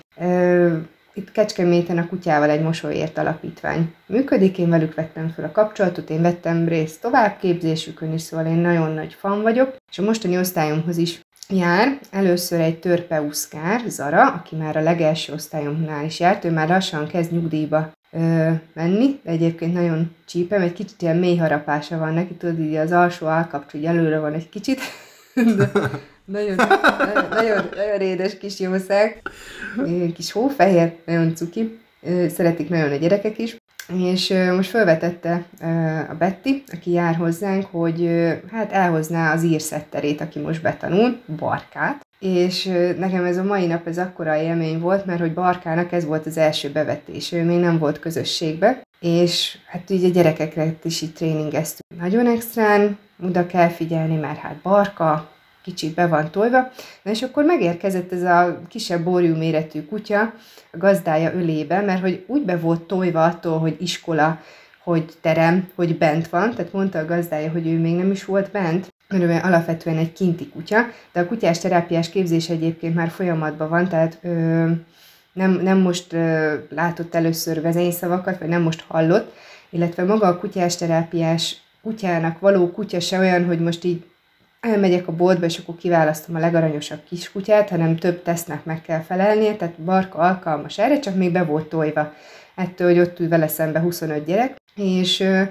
Itt Kecskeméten a kutyával egy mosolyért alapítvány. Működik, én velük vettem fel a kapcsolatot, én vettem részt továbbképzésükön is, szóval én nagyon nagy fan vagyok, és a mostani osztályomhoz is jár. Először egy törpeuszkár, Zara, aki már a legelső osztályomnál is járt, ő már lassan kezd nyugdíjba ö, menni, de egyébként nagyon csípem, egy kicsit ilyen mély harapása van neki, tudod, így az alsó állkapcs, hogy előre van egy kicsit, nagyon, nagyon, nagyon, nagyon édes kis jószág, kis hófehér, nagyon cuki, szeretik nagyon a gyerekek is, és most felvetette a Betty, aki jár hozzánk, hogy hát elhozná az írszetterét, aki most betanul, Barkát, és nekem ez a mai nap ez akkora élmény volt, mert hogy Barkának ez volt az első bevetés, ő még nem volt közösségbe, és hát ugye gyerekekre is így tréningeztünk. Nagyon extrán, oda kell figyelni, mert hát Barka, kicsit be van tolva. Na és akkor megérkezett ez a kisebb borjú méretű kutya a gazdája ölébe, mert hogy úgy be volt tojva attól, hogy iskola, hogy terem, hogy bent van, tehát mondta a gazdája, hogy ő még nem is volt bent, mert alapvetően egy kinti kutya, de a kutyás terápiás képzés egyébként már folyamatban van, tehát ö, nem, nem most ö, látott először vezényszavakat, vagy nem most hallott, illetve maga a kutyás terápiás kutyának való kutya se olyan, hogy most így elmegyek a boltba, és akkor kiválasztom a legaranyosabb kiskutyát, hanem több tesznek meg kell felelnie, tehát Barka alkalmas erre, csak még be volt tojva. Ettől, hogy ott ül vele szembe 25 gyerek, és ö,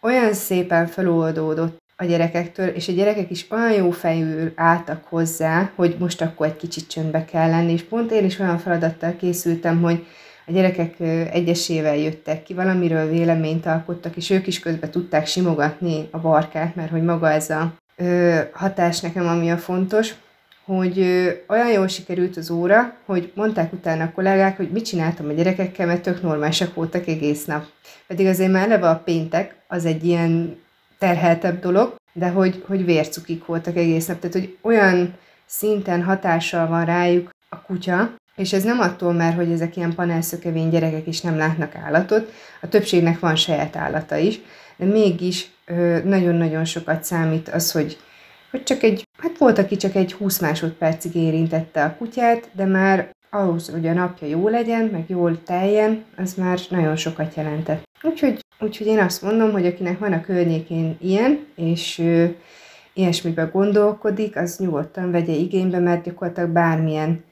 olyan szépen feloldódott a gyerekektől, és a gyerekek is olyan jó fejül álltak hozzá, hogy most akkor egy kicsit csöndbe kell lenni, és pont én is olyan feladattal készültem, hogy a gyerekek egyesével jöttek ki, valamiről véleményt alkottak, és ők is közben tudták simogatni a barkát, mert hogy maga ez a ö, hatás nekem, ami a fontos, hogy ö, olyan jól sikerült az óra, hogy mondták utána a kollégák, hogy mit csináltam a gyerekekkel, mert tök normálisak voltak egész nap. Pedig azért már eleve a péntek az egy ilyen terheltebb dolog, de hogy, hogy vércukik voltak egész nap. Tehát, hogy olyan szinten hatással van rájuk a kutya, és ez nem attól, mert hogy ezek ilyen panelszökevény gyerekek is nem látnak állatot, a többségnek van saját állata is, de mégis nagyon-nagyon sokat számít az, hogy, hogy csak egy, hát volt, aki csak egy 20 másodpercig érintette a kutyát, de már ahhoz, hogy a napja jó legyen, meg jól teljen, az már nagyon sokat jelentett. Úgyhogy, úgyhogy én azt mondom, hogy akinek van a környékén ilyen, és ő ilyesmiben gondolkodik, az nyugodtan vegye igénybe, mert gyakorlatilag bármilyen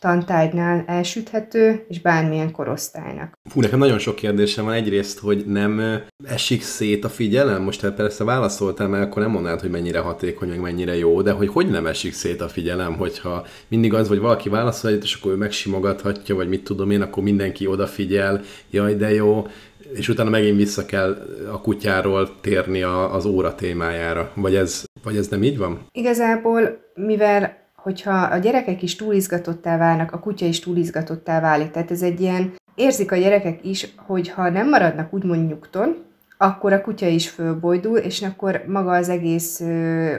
tantárgynál elsüthető, és bármilyen korosztálynak. Fú, nekem nagyon sok kérdésem van. Egyrészt, hogy nem esik szét a figyelem? Most hát persze válaszoltál, mert akkor nem mondanád, hogy mennyire hatékony, meg mennyire jó, de hogy hogy nem esik szét a figyelem, hogyha mindig az, hogy valaki válaszol egyet, és akkor ő megsimogathatja, vagy mit tudom én, akkor mindenki odafigyel, jaj, de jó, és utána megint vissza kell a kutyáról térni a, az óra témájára. Vagy ez, vagy ez nem így van? Igazából, mivel hogyha a gyerekek is túlizgatottá válnak, a kutya is túlizgatottá válik. Tehát ez egy ilyen, érzik a gyerekek is, hogy ha nem maradnak úgymond nyugton, akkor a kutya is fölbojdul, és akkor maga az egész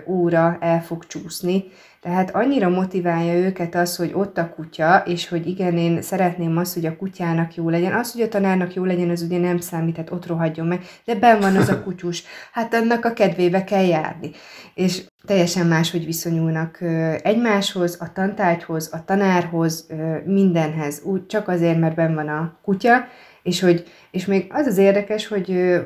óra el fog csúszni, tehát annyira motiválja őket az, hogy ott a kutya, és hogy igen, én szeretném azt, hogy a kutyának jó legyen. Az, hogy a tanárnak jó legyen, az ugye nem számít, tehát ott rohadjon meg, de ben van az a kutyus, hát annak a kedvébe kell járni. És teljesen máshogy viszonyulnak egymáshoz, a tantárgyhoz, a tanárhoz, mindenhez, úgy csak azért, mert ben van a kutya, és, hogy, és még az az érdekes, hogy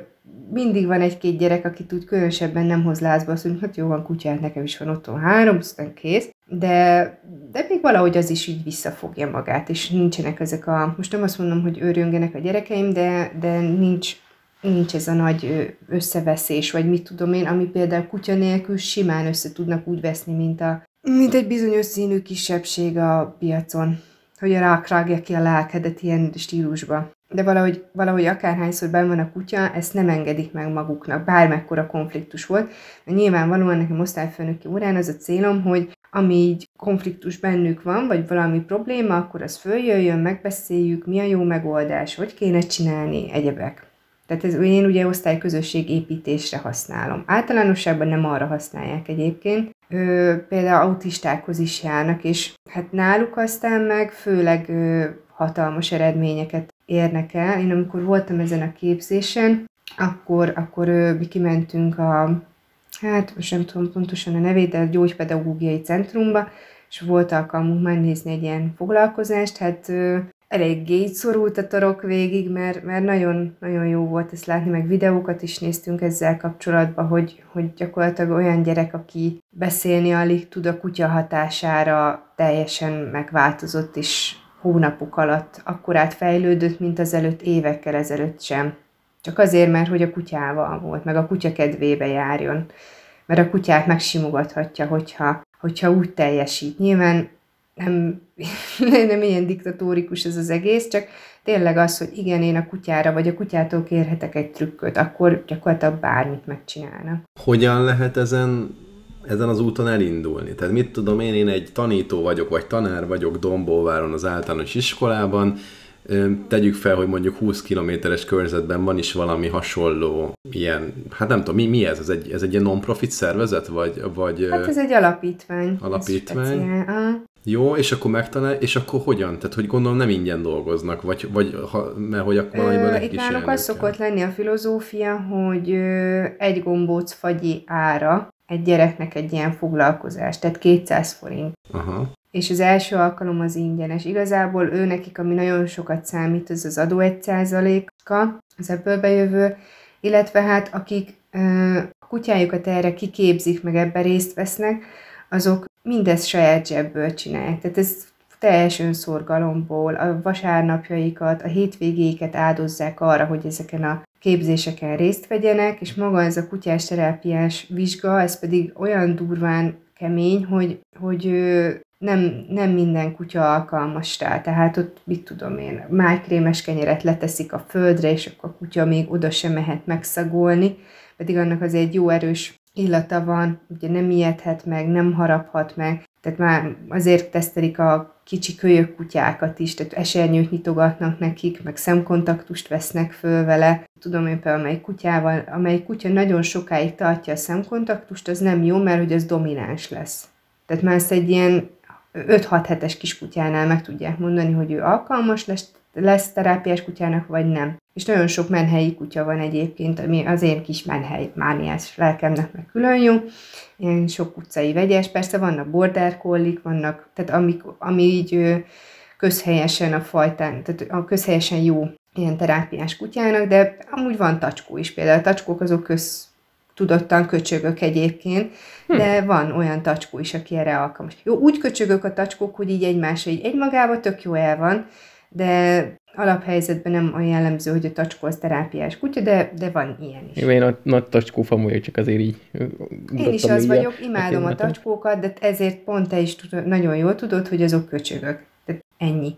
mindig van egy-két gyerek, aki tud különösebben nem hoz lázba, azt mondja, hogy jó van kutyát, nekem is van otthon három, aztán kész, de, de még valahogy az is így visszafogja magát, és nincsenek ezek a, most nem azt mondom, hogy őrjöngenek a gyerekeim, de, de nincs, nincs ez a nagy összeveszés, vagy mit tudom én, ami például kutya nélkül simán össze tudnak úgy veszni, mint, a, mint egy bizonyos színű kisebbség a piacon, hogy a rák rágja ki a lelkedet ilyen stílusba de valahogy, valahogy akárhányszor benn van a kutya, ezt nem engedik meg maguknak, bármekkora konfliktus volt. De nyilvánvalóan nekem osztályfőnöki órán az a célom, hogy ami így konfliktus bennük van, vagy valami probléma, akkor az följöjjön, megbeszéljük, mi a jó megoldás, hogy kéne csinálni, egyebek. Tehát ez, én ugye osztályközösség építésre használom. Általánosságban nem arra használják egyébként. Ö, például autistákhoz is járnak, és hát náluk aztán meg főleg ö, hatalmas eredményeket érnek el. Én amikor voltam ezen a képzésen, akkor, akkor mi kimentünk a, hát most nem tudom pontosan a nevét, de a gyógypedagógiai centrumba, és volt alkalmunk megnézni egy ilyen foglalkozást, hát eléggé szorult a torok végig, mert, mert nagyon, nagyon jó volt ezt látni, meg videókat is néztünk ezzel kapcsolatban, hogy, hogy gyakorlatilag olyan gyerek, aki beszélni alig tud a kutya hatására teljesen megváltozott, és hónapok alatt akkorát fejlődött, mint az előtt évekkel ezelőtt sem. Csak azért, mert hogy a kutyával volt, meg a kutya kedvébe járjon. Mert a kutyát megsimogathatja, hogyha, hogyha úgy teljesít. Nyilván nem, nem ilyen diktatórikus ez az egész, csak tényleg az, hogy igen, én a kutyára, vagy a kutyától kérhetek egy trükköt, akkor gyakorlatilag bármit megcsinálnak. Hogyan lehet ezen, ezen az úton elindulni? Tehát mit tudom én, én egy tanító vagyok, vagy tanár vagyok Dombóváron az általános iskolában, tegyük fel, hogy mondjuk 20 kilométeres körzetben van is valami hasonló ilyen, hát nem tudom, mi, mi ez? Ez egy, ez egy ilyen non-profit szervezet? Vagy, vagy, hát ez egy alapítvány. Alapítvány. Jó, és akkor megtalál, és akkor hogyan? Tehát, hogy gondolom nem ingyen dolgoznak, vagy, vagy ha, mert hogy akkor valamiből Itt nálunk az szokott lenni a filozófia, hogy egy gombóc fagyi ára egy gyereknek egy ilyen foglalkozás, tehát 200 forint. Aha. És az első alkalom az ingyenes. Igazából ő nekik, ami nagyon sokat számít, az az adó 1%-a, az ebből bejövő, illetve hát akik a kutyájukat erre kiképzik, meg ebben részt vesznek, azok mindezt saját zsebből csinálják. Tehát ez teljes önszorgalomból a vasárnapjaikat, a hétvégéiket áldozzák arra, hogy ezeken a képzéseken részt vegyenek, és maga ez a kutyás terápiás vizsga, ez pedig olyan durván kemény, hogy, hogy nem, nem minden kutya alkalmas rá, tehát ott, mit tudom én, májkrémes kenyeret leteszik a földre, és akkor a kutya még oda sem mehet megszagolni, pedig annak az egy jó erős illata van, ugye nem ijedhet meg, nem haraphat meg, tehát már azért tesztelik a kicsi kölyök kutyákat is, tehát esernyőt nyitogatnak nekik, meg szemkontaktust vesznek föl vele. Tudom én például, amely kutyával, amely kutya nagyon sokáig tartja a szemkontaktust, az nem jó, mert hogy az domináns lesz. Tehát már ezt egy ilyen 5-6 hetes kiskutyánál meg tudják mondani, hogy ő alkalmas lesz, lesz terápiás kutyának, vagy nem. És nagyon sok menhelyi kutya van egyébként, ami az én kis menhely mániás lelkemnek meg külön jó. Ilyen sok utcai vegyes, persze vannak border collie vannak, tehát ami, ami így közhelyesen a fajtán, tehát a közhelyesen jó ilyen terápiás kutyának, de amúgy van tacskó is. Például a tacskók azok köz, tudottan köcsögök egyébként, hm. de van olyan tacskó is, aki erre alkalmas. Jó, úgy köcsögök a tacskók, hogy így egymásra így egymagában tök jó el van, de alaphelyzetben nem olyan jellemző, hogy a tacskó az terápiás kutya, de, de van ilyen is. Én, én a nagy tacskó famolya, csak azért így Én is az vagyok, imádom a tacskókat, de ezért pont te is tudod, nagyon jól tudod, hogy azok köcsögök. Ennyi.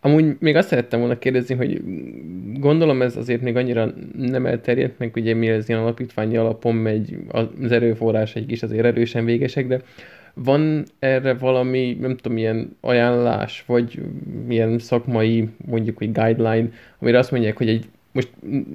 Amúgy még azt szerettem volna kérdezni, hogy gondolom ez azért még annyira nem elterjedt, meg ugye mi ez ilyen alapítványi alapon megy, az erőforrás egy kis azért erősen végesek, de van erre valami, nem tudom, milyen ajánlás, vagy milyen szakmai, mondjuk, hogy guideline, amire azt mondják, hogy egy most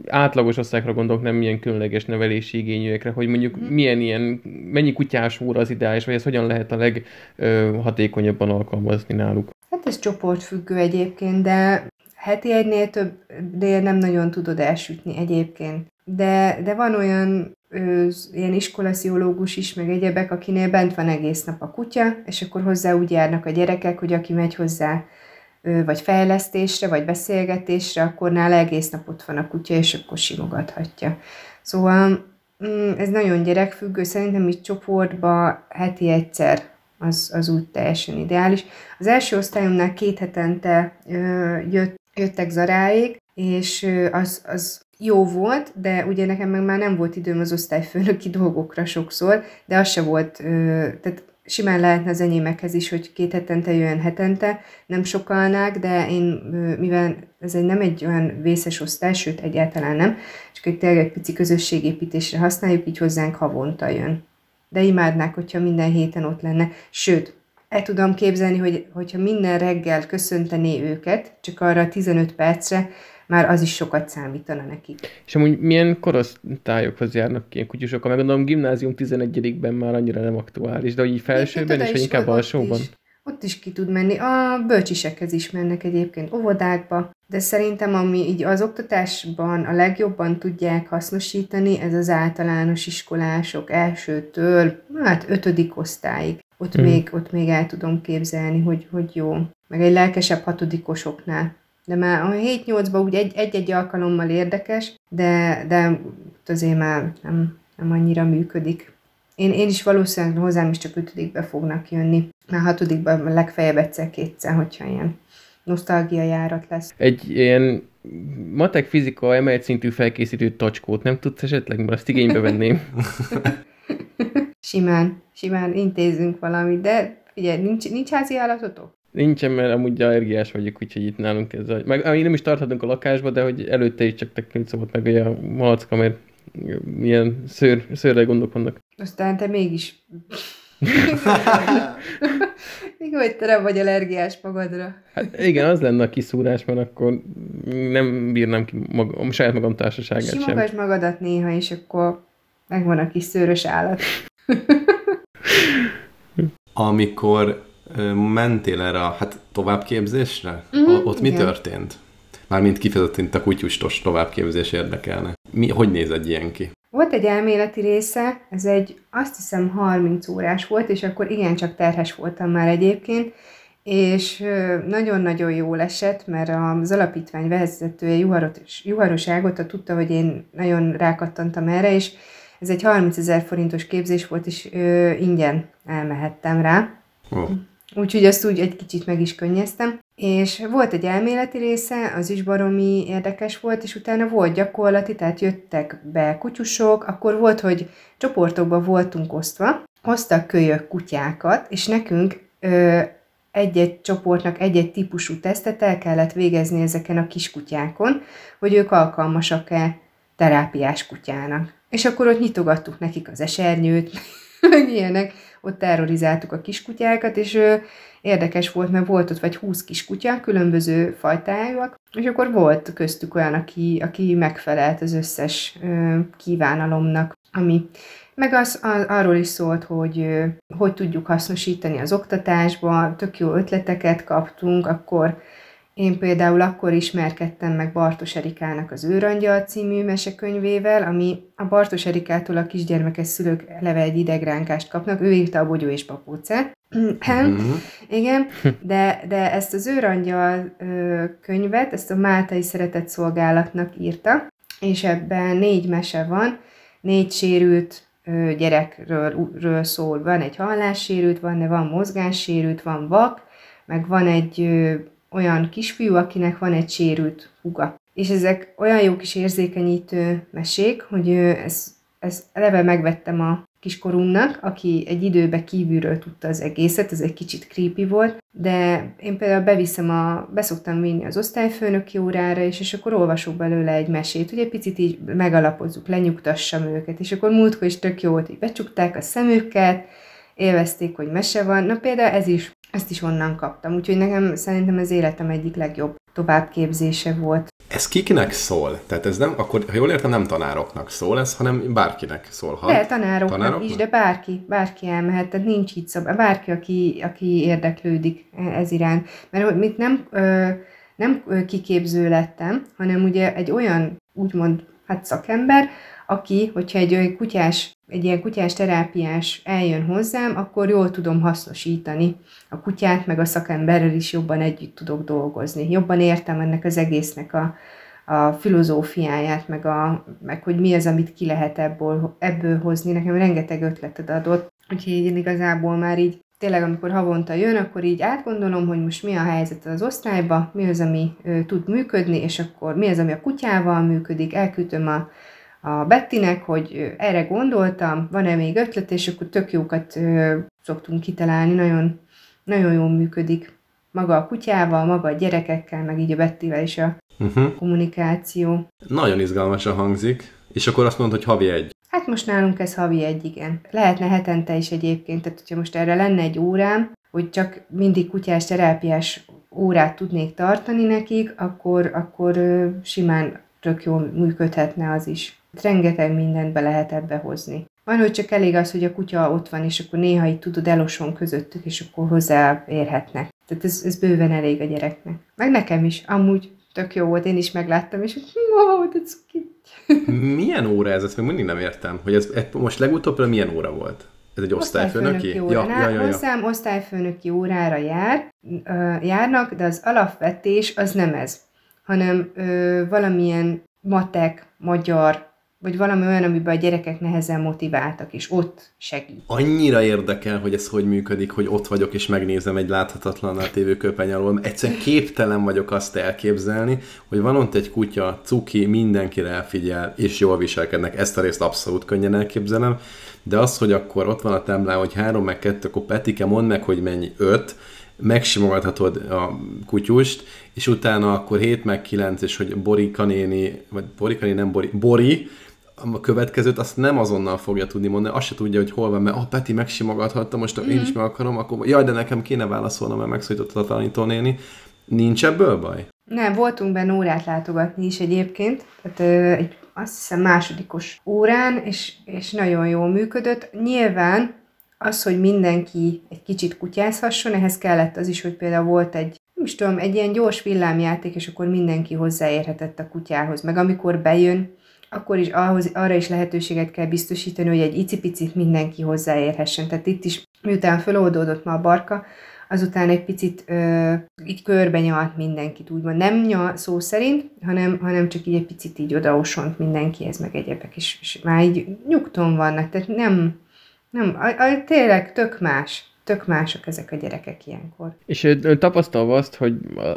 átlagos osztályokra gondolok, nem milyen különleges nevelési igényűekre, hogy mondjuk mm. milyen ilyen, mennyi kutyás óra az ideális, vagy ez hogyan lehet a leghatékonyabban alkalmazni náluk? Hát ez csoportfüggő egyébként, de heti egynél több, de nem nagyon tudod elsütni egyébként. De, de van olyan ö, ilyen iskolasziológus is, meg egyebek, akinél bent van egész nap a kutya, és akkor hozzá úgy járnak a gyerekek, hogy aki megy hozzá vagy fejlesztésre, vagy beszélgetésre, akkor nála egész nap ott van a kutya, és akkor simogathatja. Szóval mm, ez nagyon gyerekfüggő, szerintem itt csoportba heti egyszer az, az úgy teljesen ideális. Az első osztályomnál két hetente ö, jött, jöttek zaráig, és az, az jó volt, de ugye nekem meg már nem volt időm az osztályfőnöki dolgokra sokszor, de az se volt, tehát simán lehetne az enyémekhez is, hogy két hetente jöjjön hetente, nem sokalnák, de én, mivel ez egy nem egy olyan vészes osztály, sőt egyáltalán nem, csak egy tényleg egy pici közösségépítésre használjuk, így hozzánk havonta jön. De imádnák, hogyha minden héten ott lenne. Sőt, el tudom képzelni, hogy, hogyha minden reggel köszöntené őket, csak arra 15 percre, már az is sokat számítana nekik. És amúgy milyen korosztályokhoz járnak ilyen kutyusok? Meg gondolom gimnázium 11-ben már annyira nem aktuális, de így felsőben és, és inkább alsóban? Ott is ki tud menni. A bölcsisekhez is mennek egyébként óvodákba, De szerintem, ami így az oktatásban a legjobban tudják hasznosítani, ez az általános iskolások elsőtől, hát ötödik osztályig. Ott, hmm. még, ott még el tudom képzelni, hogy, hogy jó. Meg egy lelkesebb hatodikosoknál. De már a 7-8-ban úgy egy, egy-egy alkalommal érdekes, de, de azért már nem, nem annyira működik. Én, én is valószínűleg hozzám is csak ötödikbe fognak jönni. Már hatodikban legfeljebb egyszer-kétszer, hogyha ilyen nosztalgia járat lesz. Egy ilyen matek fizika emelt szintű felkészítő tacskót nem tudsz esetleg, mert azt igénybe venném. simán, simán intézünk valamit, de figyelj, nincs, nincs házi állatotok? Nincsen, mert amúgy allergiás vagyok, úgyhogy itt nálunk ez a... Meg nem is tarthatunk a lakásba, de hogy előtte is csak teknőt szokott meg hogy a malacka, mert milyen szőr, szőrre gondok vannak. Aztán te mégis... Még hogy te vagy allergiás magadra. Hát igen, az lenne a kiszúrás, mert akkor nem bírnám ki magam, saját magam társaságát sem. Simogasd magadat néha, és akkor megvan a kis szőrös állat. Amikor mentél erre a hát, továbbképzésre, mm-hmm, ott mi igen. történt? Mármint kifejezetten a kutyustos továbbképzés érdekelne. Mi, hogy néz egy ilyen ki? Volt egy elméleti része, ez egy azt hiszem 30 órás volt, és akkor igencsak terhes voltam már egyébként, és nagyon-nagyon jól esett, mert az alapítvány vezetője Juharos, Juharos Ágota tudta, hogy én nagyon rákattantam erre, és ez egy 30 ezer forintos képzés volt, és ö, ingyen elmehettem rá. Oh. Úgyhogy azt úgy egy kicsit meg is könnyeztem. És volt egy elméleti része, az is baromi érdekes volt, és utána volt gyakorlati, tehát jöttek be kutyusok, akkor volt, hogy csoportokban voltunk osztva, hoztak kölyök kutyákat, és nekünk ö, egy-egy csoportnak egy-egy típusú tesztet el kellett végezni ezeken a kiskutyákon, hogy ők alkalmasak-e terápiás kutyának. És akkor ott nyitogattuk nekik az esernyőt, meg ilyenek, ott terrorizáltuk a kiskutyákat, és ö, érdekes volt, mert volt ott vagy 20 kiskutya, különböző fajtájúak, és akkor volt köztük olyan, aki, aki megfelelt az összes ö, kívánalomnak, ami meg az, az, arról is szólt, hogy hogy tudjuk hasznosítani az oktatásba, tök jó ötleteket kaptunk, akkor én például akkor ismerkedtem meg Bartos Erikának az Őrangyal című mesekönyvével, ami a Bartos Erikától a kisgyermekes szülők eleve egy idegránkást kapnak, ő írta a Bogyó és Papócát. Mm-hmm. Igen, de, de ezt az Őrangyal könyvet, ezt a Máltai Szeretett Szolgálatnak írta, és ebben négy mese van, négy sérült gyerekről ről szól. Van egy hallássérült, van, van mozgássérült, van vak, meg van egy olyan kisfiú, akinek van egy sérült huga. És ezek olyan jó kis érzékenyítő mesék, hogy ez, ez eleve megvettem a kiskorúmnak, aki egy időbe kívülről tudta az egészet, ez egy kicsit creepy volt, de én például beviszem a, beszoktam vinni az osztályfőnöki órára, és, és akkor olvasok belőle egy mesét, ugye picit így megalapozzuk, lenyugtassam őket, és akkor múltkor is tök jó volt, hogy becsukták a szemüket, élvezték, hogy mese van, na például ez is ezt is onnan kaptam, úgyhogy nekem szerintem ez életem egyik legjobb továbbképzése volt. Ez kikinek szól? Tehát ez nem, akkor, ha jól értem, nem tanároknak szól ez, hanem bárkinek szólhat. De tanároknak, tanároknak is, de bárki, bárki elmehet, tehát nincs így szabad. Bárki, aki, aki érdeklődik ez iránt. Mert mit nem, nem kiképző lettem, hanem ugye egy olyan, úgymond, hát szakember, aki, hogyha egy olyan kutyás, egy ilyen kutyás terápiás eljön hozzám, akkor jól tudom hasznosítani a kutyát, meg a szakemberrel is jobban együtt tudok dolgozni. Jobban értem ennek az egésznek a, a filozófiáját, meg, a, meg hogy mi az, amit ki lehet ebből, ebből hozni. Nekem rengeteg ötletet adott, úgyhogy én igazából már így tényleg, amikor havonta jön, akkor így átgondolom, hogy most mi a helyzet az osztályban, mi az, ami ö, tud működni, és akkor mi az, ami a kutyával működik, elküldöm a a Bettinek, hogy erre gondoltam, van-e még ötlet, és akkor tök jókat ö, szoktunk kitalálni, nagyon, nagyon jól működik maga a kutyával, maga a gyerekekkel, meg így a Bettivel is a uh-huh. kommunikáció. Nagyon izgalmasan hangzik, és akkor azt mondod, hogy havi egy. Hát most nálunk ez havi egy, igen. Lehetne hetente is egyébként, tehát hogyha most erre lenne egy órám, hogy csak mindig kutyás terápiás órát tudnék tartani nekik, akkor, akkor simán tök jól működhetne az is. Rengeteg mindent be lehet ebbe hozni. Van, hogy csak elég az, hogy a kutya ott van, és akkor néha itt tudod eloson közöttük, és akkor hozzáérhetnek. Tehát ez, ez bőven elég a gyereknek. Meg nekem is, amúgy tök jó volt, én is megláttam, és wow, de cuki. Milyen óra ez? Ezt még mindig nem értem. Hogy ez, ez most legutóbb milyen óra volt? Ez egy osztályfőnöki? Óra. Ja, ja, ja, ja. Hozzám osztályfőnöki órára jár, ö, járnak, de az alapvetés az nem ez, hanem ö, valamilyen matek, magyar, vagy valami olyan, amiben a gyerekek nehezen motiváltak, és ott segít. Annyira érdekel, hogy ez hogy működik, hogy ott vagyok, és megnézem egy láthatatlan tévő köpeny alól. Egyszerűen képtelen vagyok azt elképzelni, hogy van ott egy kutya, cuki, mindenkire elfigyel, és jól viselkednek. Ezt a részt abszolút könnyen elképzelem. De az, hogy akkor ott van a táblán, hogy 3 meg 2, akkor Petike, mondd meg, hogy mennyi 5, megsimogathatod a kutyust, és utána akkor 7 meg 9, és hogy Borika néni, vagy Borika néni, nem Bori, Bori, a következőt azt nem azonnal fogja tudni mondani, azt se tudja, hogy hol van, mert ah, Peti megsimogathatta, most mm. én is meg akarom, akkor jaj, de nekem kéne válaszolnom, mert megszólította a tanítónéni. Nincs ebből baj? Nem, voltunk benne órát látogatni is egyébként, tehát ö, egy azt hiszem másodikos órán, és, és nagyon jól működött. Nyilván az, hogy mindenki egy kicsit kutyázhasson, ehhez kellett az is, hogy például volt egy nem is tudom, egy ilyen gyors villámjáték, és akkor mindenki hozzáérhetett a kutyához. Meg amikor bejön, akkor is ahhoz, arra is lehetőséget kell biztosítani, hogy egy icipicit mindenki hozzáérhessen. Tehát itt is, miután feloldódott ma a barka, azután egy picit ö, így körbe nyalt mindenkit, úgymond nem nyal szó szerint, hanem, hanem csak így egy picit így odaosont mindenkihez, meg egyebek, és, és már így nyugton vannak, tehát nem, nem, a, a, tényleg tök más tök mások ezek a gyerekek ilyenkor. És tapasztalva azt, hogy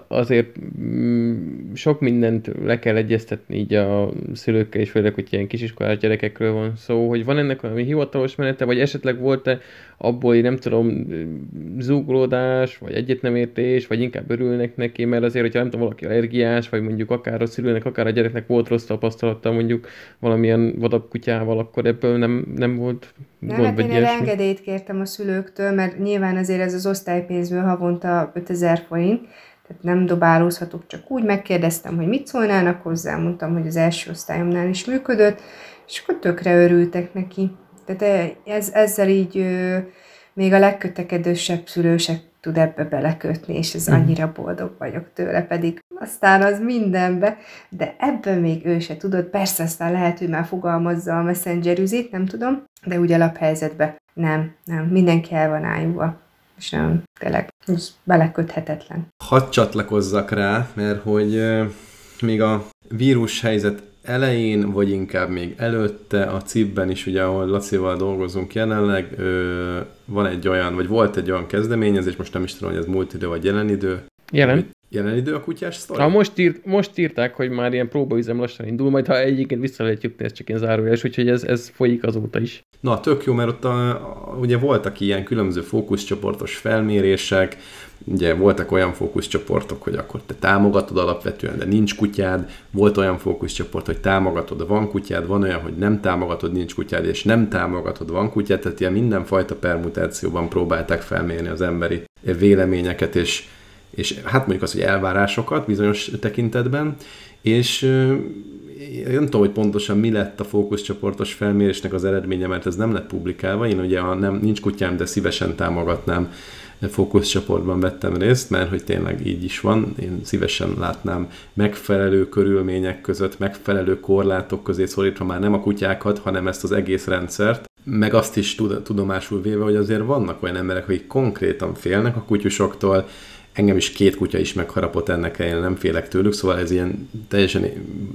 azért mm, sok mindent le kell egyeztetni így a szülőkkel, és főleg, hogy ilyen kisiskolás gyerekekről van szó, hogy van ennek valami hivatalos menete, vagy esetleg volt-e abból, nem tudom, zúgolódás, vagy egyetnemértés, vagy inkább örülnek neki, mert azért, hogyha nem tudom, valaki allergiás, vagy mondjuk akár a szülőnek, akár a gyereknek volt rossz tapasztalata mondjuk valamilyen vadabb kutyával, akkor ebből nem, nem volt nem, gond, hát én egy engedélyt kértem a szülőktől, mert nyilván azért ez az osztálypénzből havonta 5000 forint, tehát nem dobálózhatok csak úgy, megkérdeztem, hogy mit szólnának hozzá, mondtam, hogy az első osztályomnál is működött, és akkor tökre örültek neki. Tehát ez, ezzel így még a legkötekedősebb szülő se tud ebbe belekötni, és ez mhm. annyira boldog vagyok tőle, pedig aztán az mindenbe, de ebben még ő se tudott, persze aztán lehet, hogy már fogalmazza a messenger üzét, nem tudom, de úgy alaphelyzetben nem, nem, mindenki el van ájúva, és nem, tényleg, ez beleköthetetlen. Hadd csatlakozzak rá, mert hogy még a vírus helyzet elején, vagy inkább még előtte, a CIP-ben is, ugye, ahol Lacival dolgozunk jelenleg, ö, van egy olyan, vagy volt egy olyan kezdeményezés, most nem is tudom, hogy ez múlt idő, vagy jelen idő. Jelen. Jelen idő a kutyás sztori? Ha most, írt, most írták, hogy már ilyen próbaüzem lassan indul, majd ha egyébként vissza lehet jutni, ez csak ilyen zárójeles, úgyhogy ez, ez folyik azóta is. Na, tök jó, mert ott a, a, ugye voltak ilyen különböző fókuszcsoportos felmérések, ugye voltak olyan fókuszcsoportok, hogy akkor te támogatod alapvetően, de nincs kutyád, volt olyan fókuszcsoport, hogy támogatod, van kutyád, van olyan, hogy nem támogatod, nincs kutyád, és nem támogatod, van kutyád, tehát ilyen mindenfajta permutációban próbálták felmérni az emberi véleményeket, és, és hát mondjuk az, hogy elvárásokat bizonyos tekintetben, és nem tudom, hogy pontosan mi lett a fókuszcsoportos felmérésnek az eredménye, mert ez nem lett publikálva. Én ugye a nem, nincs kutyám, de szívesen támogatnám fókuszcsoportban vettem részt, mert hogy tényleg így is van. Én szívesen látnám megfelelő körülmények között, megfelelő korlátok közé szorítva már nem a kutyákat, hanem ezt az egész rendszert, meg azt is tudomásul véve, hogy azért vannak olyan emberek, akik konkrétan félnek a kutyusoktól, engem is két kutya is megharapott ennek én nem félek tőlük, szóval ez ilyen teljesen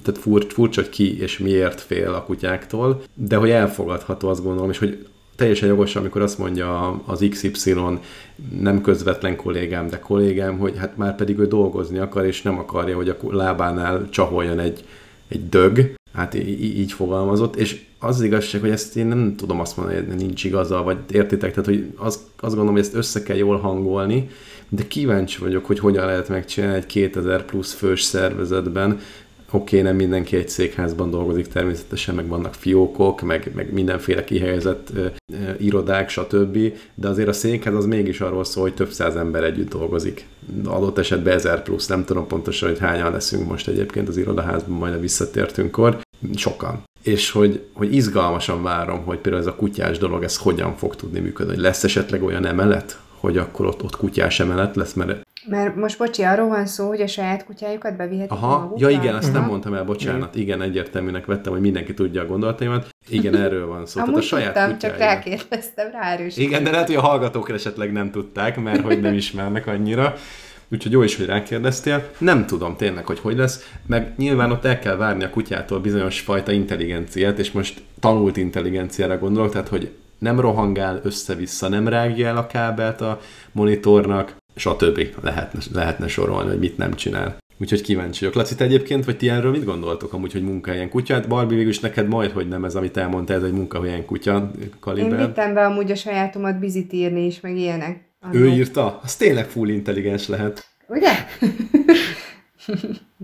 tehát furcsa, furcsa, hogy ki és miért fél a kutyáktól, de hogy elfogadható azt gondolom, és hogy teljesen jogos, amikor azt mondja az XY nem közvetlen kollégám, de kollégám, hogy hát már pedig ő dolgozni akar, és nem akarja, hogy a lábánál csaholjon egy, egy dög, hát így fogalmazott, és az, az igazság, hogy ezt én nem tudom azt mondani, hogy nincs igaza, vagy értitek, tehát hogy az, azt gondolom, hogy ezt össze kell jól hangolni, de kíváncsi vagyok, hogy hogyan lehet megcsinálni egy 2000 plusz fős szervezetben, oké, okay, nem mindenki egy székházban dolgozik, természetesen meg vannak fiókok, meg, meg mindenféle kihelyezett ö, ö, irodák, stb., de azért a székház az mégis arról szól, hogy több száz ember együtt dolgozik. Adott esetben ezer plusz, nem tudom pontosan, hogy hányan leszünk most egyébként az irodaházban, majd a visszatértünkkor. Sokan. És hogy, hogy izgalmasan várom, hogy például ez a kutyás dolog, ez hogyan fog tudni működni. Lesz esetleg olyan emelet, hogy akkor ott, ott kutyás emelet lesz, mert Mert most, bocsi, arról van szó, hogy a saját kutyájukat bevihetik Aha, magukkal? ja igen, azt Mhm. nem mondtam el, bocsánat. Igen, egyértelműnek vettem, hogy mindenki tudja a gondolataimat. Igen, erről van szó. Tehát a saját tudtam, csak kutyáinak. rákérdeztem rá erős. Igen, de lehet, hogy a hallgatók esetleg nem tudták, mert hogy nem ismernek annyira. Úgyhogy jó is, hogy rákérdeztél. Nem tudom tényleg, hogy hogy lesz, meg nyilván ott el kell várni a kutyától bizonyos fajta intelligenciát, és most tanult intelligenciára gondolok, tehát hogy nem rohangál össze-vissza, nem rágja el a kábelt a monitornak, stb. Lehetne, lehetne sorolni, hogy mit nem csinál. Úgyhogy kíváncsi vagyok. Laci, te egyébként, vagy ti erről mit gondoltok amúgy, hogy munkahelyen kutya? Hát Barbie végül is neked majd, hogy nem ez, amit elmondtál, ez egy munkahelyen kutya Én kaliber. vittem be amúgy a sajátomat bizit írni is, meg ilyenek. Ő Annó. írta? Az tényleg full intelligens lehet. Ugye?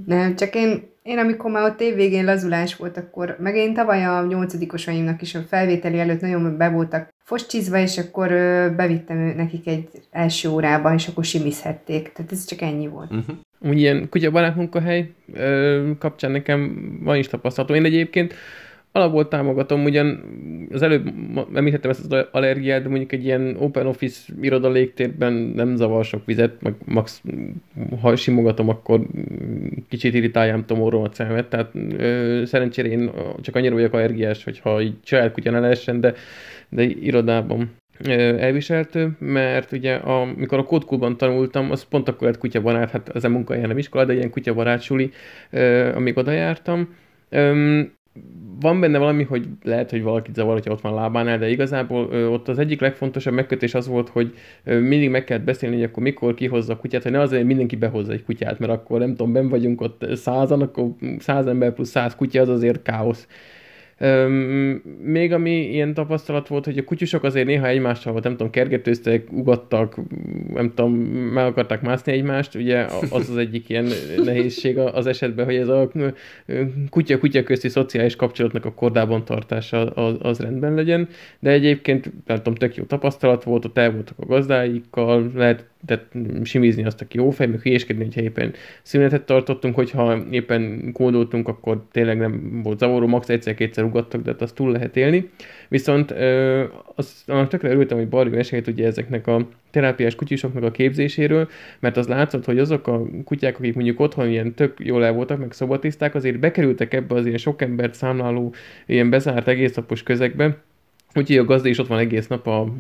Nem, csak én, én amikor már ott évvégén lazulás volt, akkor, meg én tavaly a nyolcadikosaimnak is a felvételi előtt nagyon be voltak foscsizva, és akkor ö, bevittem nekik egy első órába, és akkor simizhették. Tehát ez csak ennyi volt. Uh-huh. Úgy ilyen kutyabarát munkahely ö, kapcsán nekem van is tapasztalatom. Én egyébként alapból támogatom, ugyan az előbb említettem ezt az allergiát, de mondjuk egy ilyen open office iroda légtérben nem zavar sok vizet, meg max, ha simogatom, akkor kicsit irritáljám tomorról a szemet, tehát ö, szerencsére én csak annyira vagyok allergiás, hogyha így saját kutya ne lehessen, de, de irodában elviseltő, mert ugye amikor a kódkulban tanultam, az pont akkor lett kutyabarát, hát az a munkahelyen nem iskola, de ilyen kutyabarát suli, amíg oda jártam. Öm, van benne valami, hogy lehet, hogy valakit zavar, hogyha ott van lábánál, de igazából ö, ott az egyik legfontosabb megkötés az volt, hogy ö, mindig meg kellett beszélni, hogy akkor mikor kihozza a kutyát, hogy ne azért, mindenki behozza egy kutyát, mert akkor nem tudom, ben vagyunk ott százan, akkor száz ember plusz száz kutya, az azért káosz. Még ami ilyen tapasztalat volt, hogy a kutyusok azért néha egymással, nem tudom, kergetőztek, ugattak, nem tudom, meg akarták mászni egymást, ugye az az egyik ilyen nehézség az esetben, hogy ez a kutya-kutya közti szociális kapcsolatnak a kordában tartása az, az rendben legyen, de egyébként, nem tudom, tök jó tapasztalat volt, ott el voltak a gazdáikkal, lehet tehát simizni azt, aki jó fej, meg hülyéskedni, hogyha éppen szünetet tartottunk, hogyha éppen kódoltunk, akkor tényleg nem volt zavaró, max egyszer-kétszer ugattak, de hát azt túl lehet élni. Viszont ö, az, annak tökre örültem, hogy Barbi mesélt ugye ezeknek a terápiás kutyusoknak a képzéséről, mert az látszott, hogy azok a kutyák, akik mondjuk otthon ilyen tök jól el voltak, meg szobatiszták, azért bekerültek ebbe az ilyen sok embert számláló, ilyen bezárt egésznapos közegbe, Úgyhogy a gazda is ott van egész nap, a,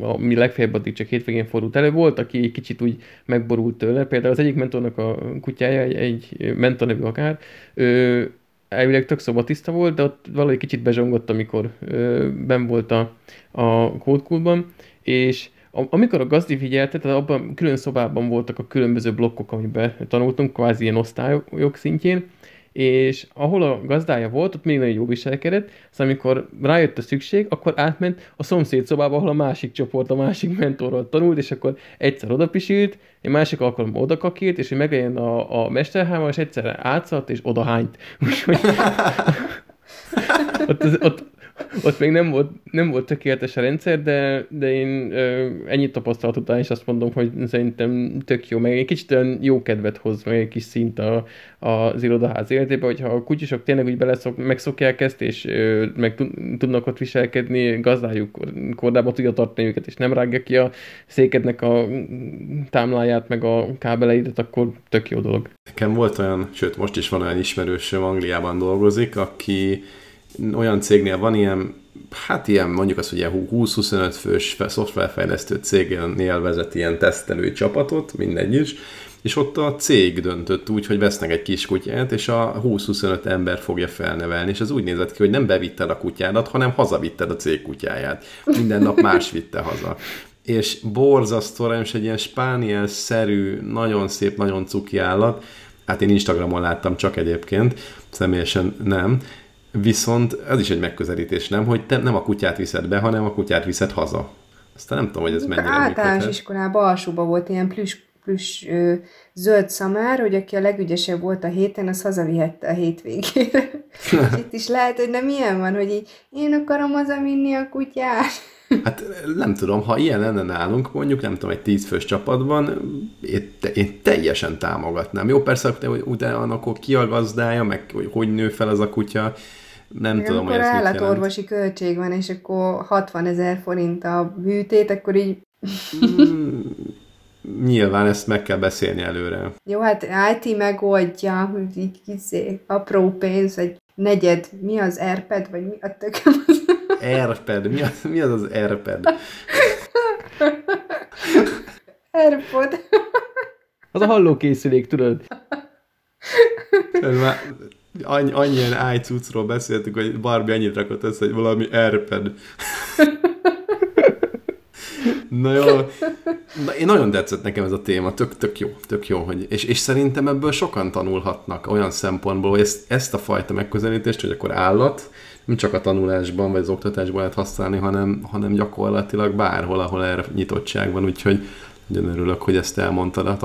a, mi legfeljebb addig csak hétvégén fordult elő. Volt, aki egy kicsit úgy megborult tőle. Például az egyik mentornak a kutyája, egy, egy mentor nevű akár, ő elvileg tök szobatiszta volt, de ott valahogy kicsit bezsongott, amikor ö, ben volt a, a kódkulban, és a- amikor a gazdi figyelte, tehát abban külön szobában voltak a különböző blokkok, amiben tanultunk, kvázi ilyen osztályok szintjén, és ahol a gazdája volt, ott még nagyon jó viselkedett, aztán amikor rájött a szükség, akkor átment a szomszéd szobába, ahol a másik csoport, a másik mentorral tanult, és akkor egyszer odapisült, egy másik alkalommal odakakilt, és hogy meglegyen a, a mesterháma, és egyszerre átszalt, és odahányt. Úgyhogy ott, az, ott, ott még nem volt, nem volt tökéletes a rendszer, de, de én ö, ennyit tapasztalat után is azt mondom, hogy szerintem tök jó, meg egy kicsit olyan jó kedvet hoz, meg egy kis szint a, az irodaház életébe, hogyha a kutyusok tényleg úgy beleszok, megszokják ezt, és ö, meg tud- tudnak ott viselkedni, gazdájuk kordába tudja tartani őket, és nem rágja ki a székednek a támláját, meg a kábeleidet, akkor tök jó dolog. Nekem volt olyan, sőt most is van olyan ismerősöm, Angliában dolgozik, aki olyan cégnél van ilyen, hát ilyen mondjuk azt, hogy ilyen 20-25 fős fe- szoftverfejlesztő cégnél vezet ilyen tesztelő csapatot, mindegy is, és ott a cég döntött úgy, hogy vesznek egy kis kutyát, és a 20-25 ember fogja felnevelni, és az úgy nézett ki, hogy nem bevitted a kutyádat, hanem hazavitted a cég kutyáját. Minden nap más vitte haza. És borzasztó, és egy ilyen spániel-szerű, nagyon szép, nagyon cuki állat, hát én Instagramon láttam csak egyébként, személyesen nem, Viszont ez is egy megközelítés, nem? Hogy te nem a kutyát viszed be, hanem a kutyát viszed haza. Aztán nem tudom, hogy ez mennyire Általános működhet. iskolában alsóban volt ilyen plüss, plüss ö, zöld szamár, hogy aki a legügyesebb volt a héten, az hazavihette a hétvégére. És itt is lehet, hogy nem ilyen van, hogy így, én akarom hazavinni a kutyát. Hát nem tudom, ha ilyen lenne nálunk, mondjuk, nem tudom, egy tízfős csapatban, én, te, én teljesen támogatnám. Jó, persze, hogy utána akkor ki a gazdája, meg hogy, hogy nő fel az a kutya, nem Meg tudom, hogy ez állatorvosi költség van, és akkor 60 ezer forint a műtét, akkor így Mm, nyilván ezt meg kell beszélni előre. Jó, hát IT megoldja, hogy így izé, apró pénz, egy negyed, mi az Airpad, vagy mi a tököm az? Airpad, mi az mi az, az Airpad? Airpod. Az a hallókészülék, tudod? Már annyi, annyian iCucról beszéltük, hogy Barbie annyit rakott össze, hogy valami Airpad. Na jó. Na, én nagyon tetszett nekem ez a téma, tök, tök jó, tök jó. Hogy, és, és szerintem ebből sokan tanulhatnak olyan szempontból, hogy ezt, ezt a fajta megközelítést, hogy akkor állat, nem csak a tanulásban vagy az oktatásban lehet használni, hanem, hanem gyakorlatilag bárhol, ahol erre nyitottság van, úgyhogy nagyon örülök, hogy ezt elmondtad a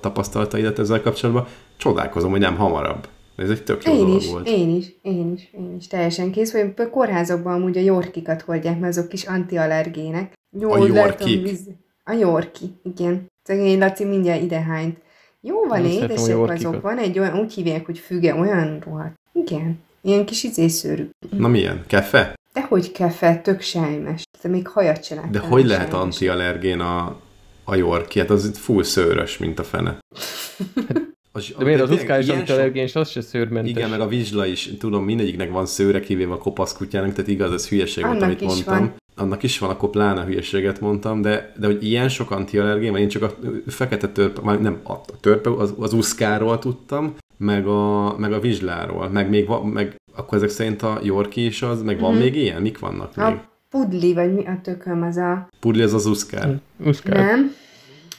tapasztalataidat ezzel kapcsolatban. Csodálkozom, hogy nem hamarabb. Ez egy tök jó Én dolog is, volt. én is, én is, én is, teljesen kész vagyok. A kórházakban amúgy a jorkikat hordják, mert azok kis antiallergének. Jó, A jorkik? víz- A jorki, igen. Szegény Laci mindjárt idehányt. Jó van, édesek azok. Van egy olyan, úgy hívják, hogy füge, olyan rohadt. Igen. Ilyen kis izészőrű. Na milyen? Kefe? De hogy kefe, tök sejmes. De még hajat se De hogy lehet sejmes. antiallergén a, a Yorkie? Hát az itt full szőrös, mint a fene. Az, De miért az ilyen amit sok- allergéns, az se szőrmentes. Igen, meg a vizsla is, tudom, mindegyiknek van szőre, kivéve a kopasz kutyának, tehát igaz, ez hülyeség volt, amit is mondtam. van. Annak is van, akkor pláne hülyeséget mondtam, de, de hogy ilyen sok antiallergén, mert én csak a fekete törpe, már nem a törpe, az, az uszkáról tudtam, meg a, meg a vizsláról, meg még va, meg akkor ezek szerint a Yorkie is az, meg van Mhm. még ilyen? Mik vannak még? A pudli, vagy mi a tököm, az a... Pudli az az uszkár. Uszkár. Nem.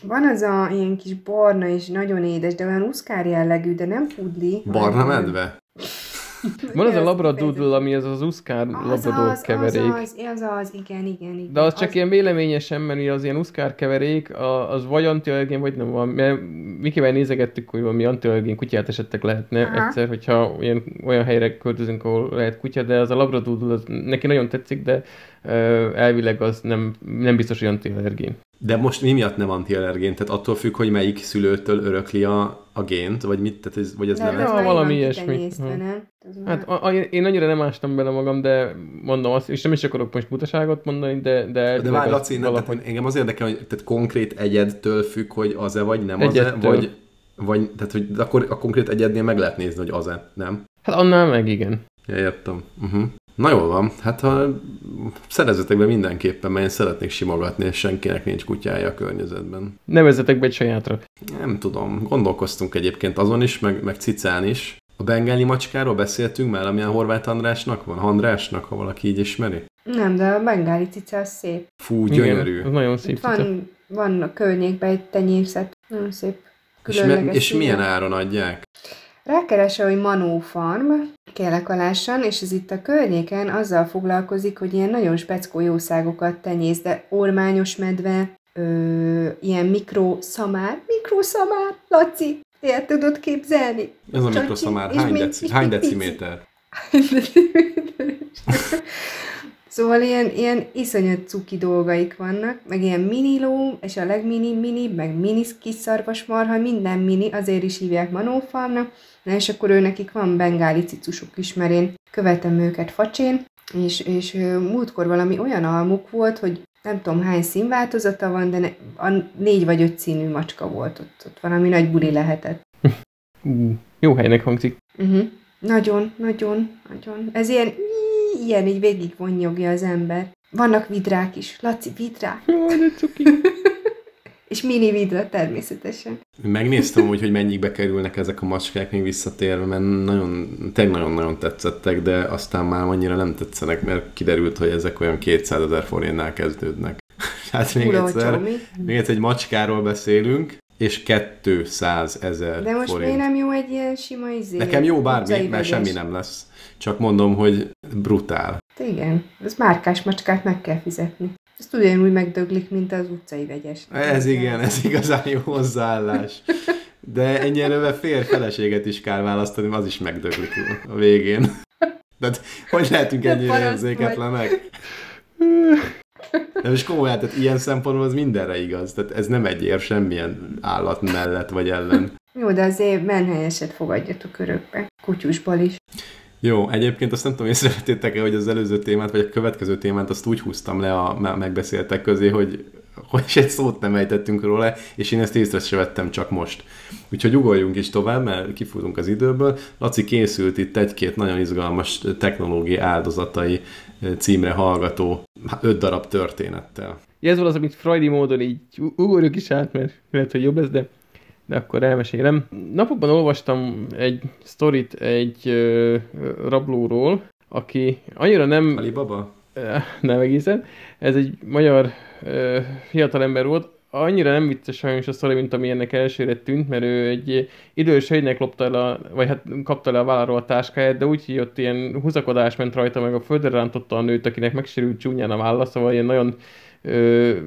Van az a ilyen kis barna és nagyon édes, de olyan uszkár jellegű, de nem pudli. Barna hanem- medve? Van az a labradoodle, ami az az uszkár labrador az, keverék. az az, az az, igen, igen, igen. De az csak az, ilyen véleményesen, mert az ilyen uszkár keverék, az vagy antiallergén, vagy nem van. Mert Mikivel nézegettük, hogy valami antiallergén kutyát esetleg lehetne Aha. egyszer, hogyha olyan, olyan helyre költözünk, ahol lehet kutya, de az a labradoodle, az neki nagyon tetszik, de elvileg az nem, nem biztos, hogy antiallergén. De most mi miatt nem antiallergén? Tehát attól függ, hogy melyik szülőtől örökli a, a gént, vagy mit, tehát ez, vagy ez de nem? ez valami ilyesmi. nem? Már- Hát a, a, én annyira nem ástam bele magam, de mondom azt, és nem is akarok most butaságot mondani, de de, De várj, Laci, nem, valahogy- tehát engem az érdekel, hogy tehát konkrét egyedtől függ, hogy az-e vagy nem az-e, Egyedtől. vagy, vagy tehát, hogy akkor a konkrét egyednél meg lehet nézni, hogy az-e, nem? Hát annál meg igen. Ja, értem. Uh-huh. Na jól van, hát ha szerezzetek be mindenképpen, mert én szeretnék simogatni, és senkinek nincs kutyája a környezetben. Nevezzetek be egy sajátra. Nem tudom, gondolkoztunk egyébként azon is, meg, meg cicán is. A bengáli macskáról beszéltünk már, amilyen Horváth Andrásnak van, Andrásnak, ha valaki így ismeri. Nem, de a bengáli cica az szép. Fú, Igen, gyönyörű. az nagyon szép Itt van, van a környékben egy tenyészet. Nagyon szép. És, me- Különleges és milyen áron adják? Rákeresel, hogy Manó Farm, Kélekalásan, és ez itt a környéken azzal foglalkozik, hogy ilyen nagyon speckó jószágokat tenyész, de ormányos medve, ö, ilyen mikroszamár, mikroszamár, Laci, el tudod képzelni? Ez a mikroszamár, hány, deci, hány deciméter? Szóval ilyen, ilyen iszonyat cuki dolgaik vannak, meg ilyen mini ló, és a legmini mini, meg mini kis szarvasmarha, minden mini, azért is hívják manófarmnak, na és akkor ő nekik van bengáli cicusuk is, mert én követem őket facsén, és, és múltkor valami olyan almuk volt, hogy nem tudom hány színváltozata van, de ne, a négy vagy öt színű macska volt ott, ott valami nagy buli lehetett. Jó helynek hangzik. Uh-huh. Nagyon, nagyon, nagyon. Ez ilyen, ilyen így végig vonnyogja az ember. Vannak vidrák is. Laci, vidrák. Jaj, de cuki. És mini vidra természetesen. Megnéztem úgy, hogy mennyikbe kerülnek ezek a macskák még visszatérve, mert nagyon, tényleg nagyon-nagyon tetszettek, de aztán már annyira nem tetszenek, mert kiderült, hogy ezek olyan 200 ezer forintnál kezdődnek. Hát még Fura, egyszer, még egyszer egy macskáról beszélünk, és 200 ezer De most forint. miért nem jó egy ilyen sima izé? Nekem jó bármi, mert semmi nem lesz. Csak mondom, hogy brutál. Hát Igen, az márkás macskát meg kell fizetni. Ez ugyanúgy megdöglik, mint az utcai vegyes. Ez igen, ez igazán jó hozzáállás. De ennyire fér feleséget is kell választani, az is megdöglik a végén. Tehát hogy lehetünk De ennyire érzéketlenek? De most komolyan, tehát ilyen szempontból az mindenre igaz. Tehát ez nem egy ér semmilyen állat mellett vagy ellen. Jó, de azért menhelyeset fogadjatok örökbe. Kutyusból is. Jó, egyébként azt nem tudom, észrevettétek-e, hogy az előző témát, vagy a következő témát azt úgy húztam le a me- megbeszéltek közé, hogy és egy szót nem ejtettünk róla, és én ezt észre se vettem csak most. Úgyhogy ugoljunk is tovább, mert kifutunk az időből. Laci készült itt egy-két nagyon izgalmas technológiai áldozatai címre hallgató öt darab történettel. Ja, ez van az, amit Freudi módon így ugorjuk is át, mert lehet, hogy jobb lesz, de, de akkor elmesélem. Napokban olvastam egy sztorit egy ö, rablóról, aki annyira nem... Alibaba? Nem egészen. Ez egy magyar ö, fiatalember volt, annyira nem vicces sajnos a sztori, mint ami ennek elsőre tűnt, mert ő egy idős hölgynek lopta el a, vagy hát kapta le a vállalról a táskáját, de úgy, hogy ott ilyen húzakodás ment rajta, meg a földre rántotta a nőt, akinek megsérült csúnyán a válla, szóval ilyen nagyon ö,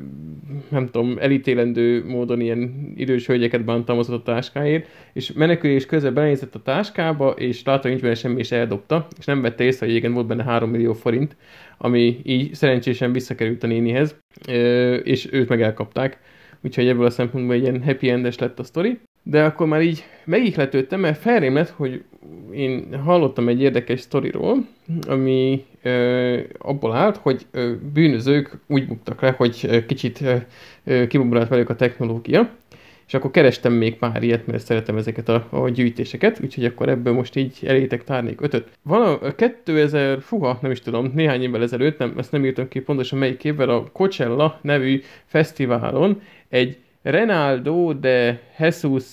nem tudom, elítélendő módon ilyen idős hölgyeket bántalmazott a táskáért, és menekülés közben benézett a táskába, és látta, hogy nincs benne semmi, és eldobta, és nem vette észre, hogy igen, volt benne 3 millió forint, ami így szerencsésen visszakerült a nénihez, ö, és őt meg elkapták. Úgyhogy ebből a szempontból egy ilyen happy endes lett a sztori. De akkor már így megihletődtem, mert felrém lett, hogy én hallottam egy érdekes sztoriról, ami abból állt, hogy bűnözők úgy buktak le, hogy kicsit ö, kibombolált velük a technológia, és akkor kerestem még pár ilyet, mert szeretem ezeket a, a gyűjtéseket, úgyhogy akkor ebből most így elétek tárnék ötöt. Van a 2000, fuha, nem is tudom, néhány évvel ezelőtt, nem, ezt nem írtam ki pontosan melyik évben, a Coachella nevű fesztiválon egy Renaldo de Jesus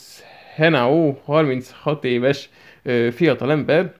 Henao, 36 éves ö, fiatalember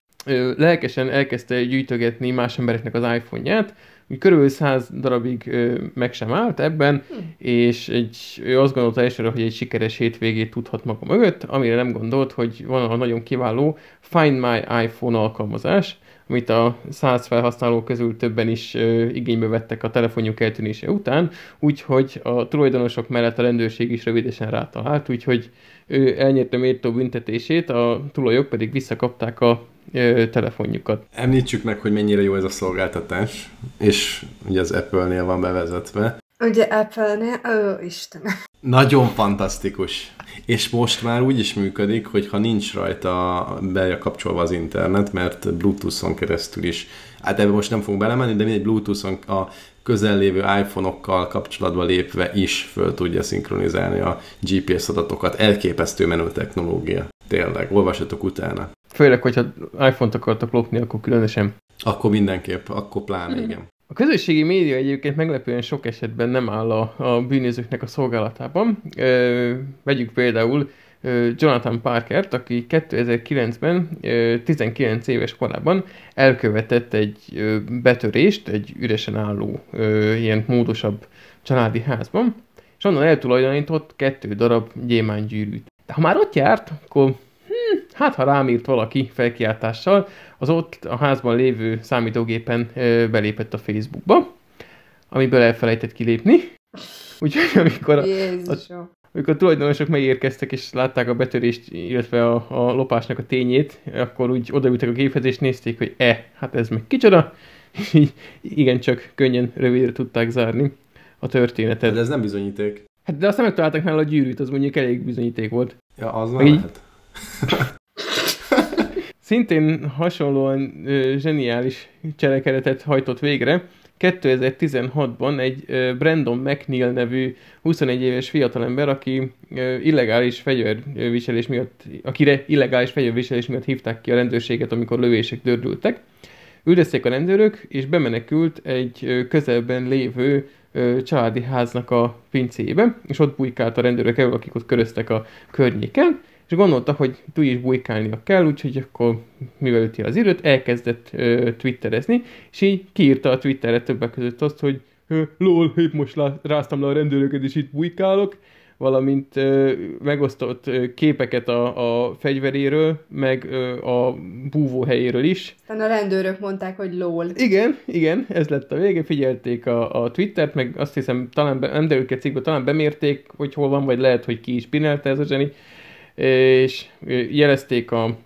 lelkesen elkezdte gyűjtögetni más embereknek az iPhone-ját, úgy körülbelül 100 darabig ö, meg sem állt ebben, hm. és egy, ő azt gondolta elsőre, hogy egy sikeres hétvégét tudhat maga mögött, amire nem gondolt, hogy van a nagyon kiváló Find My iPhone alkalmazás, amit a 100 felhasználó közül többen is ö, igénybe vettek a telefonjuk eltűnése után, úgyhogy a tulajdonosok mellett a rendőrség is rövidesen rátalált, úgyhogy ő elnyerte méltó büntetését, a tulajok pedig visszakapták a ö, telefonjukat. Említsük meg, hogy mennyire jó ez a szolgáltatás, és ugye az Apple-nél van bevezetve. Ugye Apple-nél, ó, Isten. Nagyon fantasztikus. És most már úgy is működik, hogy ha nincs rajta bekapcsolva az internet, mert Bluetooth-on keresztül is, hát ebbe most nem fogunk belemenni, de mindegy Bluetooth-on a közellévő iPhone-okkal kapcsolatba lépve is föl tudja szinkronizálni a GPS adatokat. Elképesztő menő technológia. Tényleg, olvassatok utána. Főleg, hogyha iPhone-t akartak lopni, akkor különösen. Akkor mindenképp, akkor pláne, igen. A közösségi média egyébként meglepően sok esetben nem áll a, a bűnözőknek a szolgálatában. Ö, vegyük például ö, Jonathan Parkert, aki 2009-ben, ö, 19 éves korában elkövetett egy ö, betörést egy üresen álló, ö, ilyen módosabb családi házban, és onnan eltulajdonított kettő darab gyémánygyűrűt. De ha már ott járt, akkor hm, hát ha rám írt valaki felkiáltással, az ott a házban lévő számítógépen ö, belépett a Facebookba, amiből elfelejtett kilépni. Úgyhogy amikor a, a, amikor a tulajdonosok megérkeztek és látták a betörést, illetve a, a lopásnak a tényét, akkor úgy odaültek a géphez és nézték, hogy e, hát ez meg kicsoda, és így igencsak könnyen rövidre tudták zárni a történetet. De ez nem bizonyíték. Hát de azt nem megtalálták nála a gyűrűt, az mondjuk elég bizonyíték volt. Ja, az nem így... lehet. Szintén hasonlóan ö, zseniális cselekedetet hajtott végre. 2016-ban egy ö, Brandon McNeil nevű 21 éves fiatalember, aki ö, illegális fegyverviselés miatt, akire illegális fegyverviselés miatt hívták ki a rendőrséget, amikor lövések dördültek. Üldözték a rendőrök, és bemenekült egy közelben lévő családi háznak a pincébe, és ott bujkált a rendőrök elől, akik ott köröztek a környéken, és gondolta, hogy túl is bujkálnia kell, úgyhogy akkor, mivel üti az időt, elkezdett ö, twitterezni, és így kiírta a Twitterre többek között azt, hogy lol, épp most ráztam le a rendőröket, és itt bujkálok, valamint ö, megosztott ö, képeket a, a fegyveréről, meg ö, a búvóhelyéről is. Aztán a rendőrök mondták, hogy lol. Igen, igen, ez lett a vége, figyelték a, a Twittert, meg azt hiszem, talán be, nem derült cikkbe, talán bemérték, hogy hol van, vagy lehet, hogy ki is pinelte ez a zseni, és jelezték a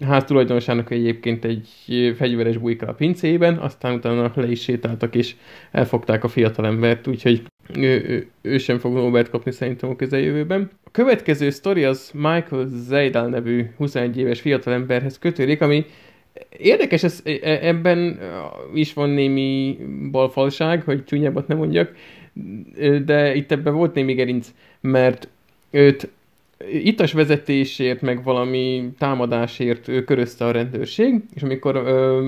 ház tulajdonosának egyébként egy fegyveres bujka a pincében, aztán utána le is sétáltak, és elfogták a fiatalembert, úgyhogy ő, ő, ő sem fog Nobelt kapni szerintem a közeljövőben. A következő sztori az Michael Zaidal nevű 21 éves fiatalemberhez kötődik, ami érdekes, ez, e, ebben is van némi balfalság, hogy csúnyábbat nem mondjak, de itt ebben volt némi gerinc, mert őt ittas vezetésért, meg valami támadásért körözte a rendőrség, és amikor ö,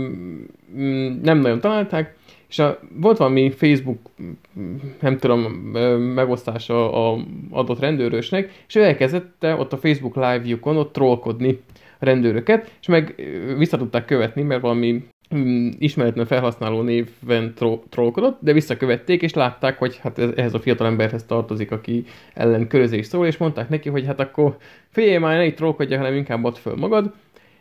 nem nagyon találták, és a, volt valami Facebook, nem tudom, megosztása a adott rendőrösnek, és ő elkezdette ott a Facebook live-jukon ott trollkodni a rendőröket, és meg vissza tudták követni, mert valami mm, ismeretlen felhasználó néven tro- trollkodott, de visszakövették, és látták, hogy hát ez, ehhez a fiatal emberhez tartozik, aki ellen körözés szól, és mondták neki, hogy hát akkor figyelj már, ne itt trollkodja, hanem inkább add föl magad.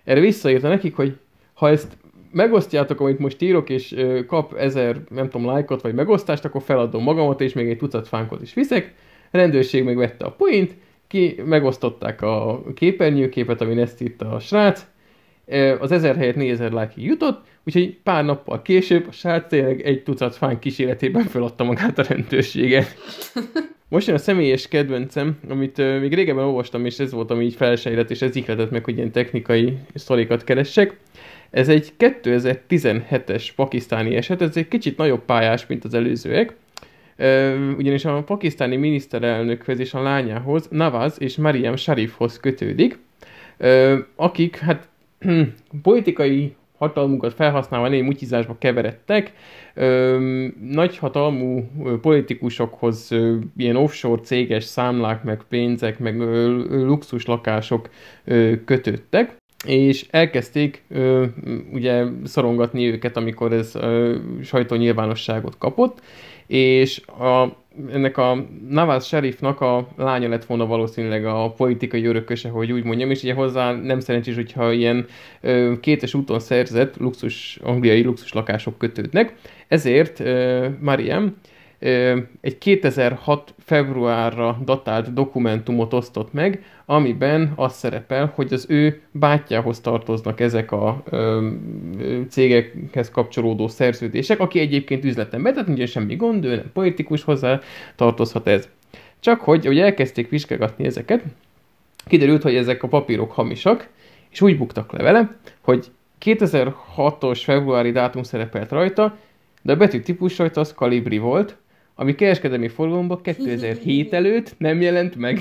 Erre visszaírta nekik, hogy ha ezt megosztjátok, amit most írok, és kap ezer, nem tudom, lájkot vagy megosztást, akkor feladom magamat, és még egy tucat fánkot is viszek. A rendőrség meg vette a point, ki megosztották a képernyőképet, amin ezt írta a srác, az ezer helyett 4000 lájkig jutott, úgyhogy pár nappal később a srác tényleg egy tucat fán kíséretében feladta magát a rendőrségen. Most jön a személyes kedvencem, amit uh, még régebben olvastam, és ez volt, ami így felsejlett, és ez ihletett meg, hogy ilyen technikai sztorikat keressek. Ez egy 2017-es pakisztáni eset, ez egy kicsit nagyobb pályás, mint az előzőek, ugyanis a pakisztáni miniszterelnökhöz és a lányához, Nawaz és Mariam Sharifhoz kötődik, akik hát politikai hatalmukat felhasználva némi mutyizásba keveredtek, nagy hatalmú politikusokhoz ilyen offshore céges számlák, meg pénzek, meg luxus lakások kötöttek, és elkezdték ö, ugye szorongatni őket, amikor ez ö, sajtónyilvánosságot kapott, és a, ennek a Navas Sheriffnak a lánya lett volna valószínűleg a politikai örököse, hogy úgy mondjam, és ugye hozzá nem szerencsés, hogyha ilyen ö, kétes úton szerzett luxus, angliai luxus lakások kötődnek. Ezért ö, Mariam egy 2006 februárra datált dokumentumot osztott meg, amiben az szerepel, hogy az ő bátyjához tartoznak ezek a ö, cégekhez kapcsolódó szerződések, aki egyébként üzletember, tehát nincs semmi gond, ő nem politikus, hozzá tartozhat ez. Csak hogy, hogy elkezdték vizsgálgatni ezeket, kiderült, hogy ezek a papírok hamisak, és úgy buktak le vele, hogy 2006-os februári dátum szerepelt rajta, de a betű típus rajta az kalibri volt, ami kereskedelmi forgalomban 2007 előtt nem jelent meg,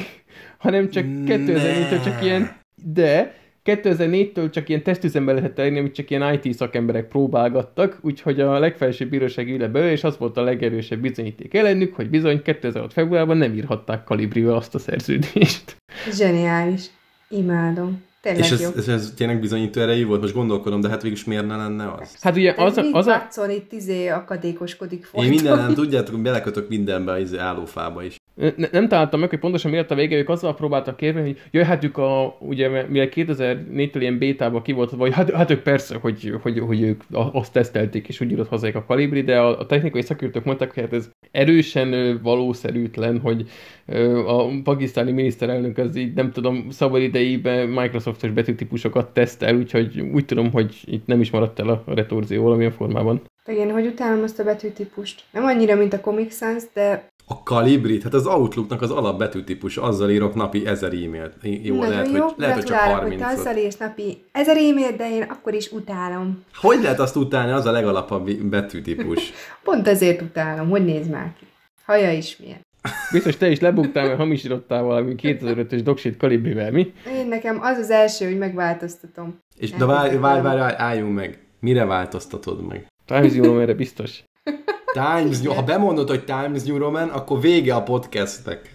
hanem csak 2004-től csak ilyen, de 2004-től csak ilyen tesztüzembe lehet elérni, amit csak ilyen IT szakemberek próbálgattak, úgyhogy a legfelsőbb bíróság üle belőle, és az volt a legerősebb bizonyíték ellenük, hogy bizony 2006 februárban nem írhatták kalibrivel azt a szerződést. Zseniális. Imádom. Tényleg és ez, jó. ez, ez, tényleg bizonyító erejű volt? Most gondolkodom, de hát végülis miért ne lenne az? Hát ugye az, a, az a... Watson itt izé akadékoskodik folyton. Én minden, tudjátok, hogy belekötök mindenbe az izé állófába is. Ne, nem találtam meg, hogy pontosan miért a vége, ők azzal próbáltak kérni, hogy jöhetük a, ugye, mivel 2004-től ilyen bétába ki volt, vagy hát, hát ők persze, hogy, hogy, hogy ők azt tesztelték, és úgy írott hazaik a kalibri, de a, a technikai szakértők mondták, hogy hát ez erősen valószerűtlen, hogy a pakisztáni miniszterelnök az így, nem tudom, szabad idejében Microsoftos betűtípusokat tesztel, úgyhogy úgy tudom, hogy itt nem is maradt el a retorzió valamilyen formában. Igen, hogy utálom azt a betűtípust. Nem annyira, mint a Comic Sans, de a Calibrit, hát az Outlooknak az alapbetűtípus, azzal írok napi ezer e-mailt. Jó, Nagyon lehet, jó, hogy, lehet, hogy csak 30 hogy azzal írsz napi ezer e-mailt, de én akkor is utálom. Hogy lehet azt utálni, az a legalapabb betűtípus? Pont ezért utálom, hogy néz már ki. Haja is milyen. Biztos te is lebuktál, mert hamisítottál valami 2005-ös doksit kalibrivel, mi? Én nekem az az első, hogy megváltoztatom. És de várj, várj, várj, álljunk meg. Mire változtatod meg? Roman, erre biztos. Times New, ha bemondod, hogy Times New Roman, akkor vége a podcastnek.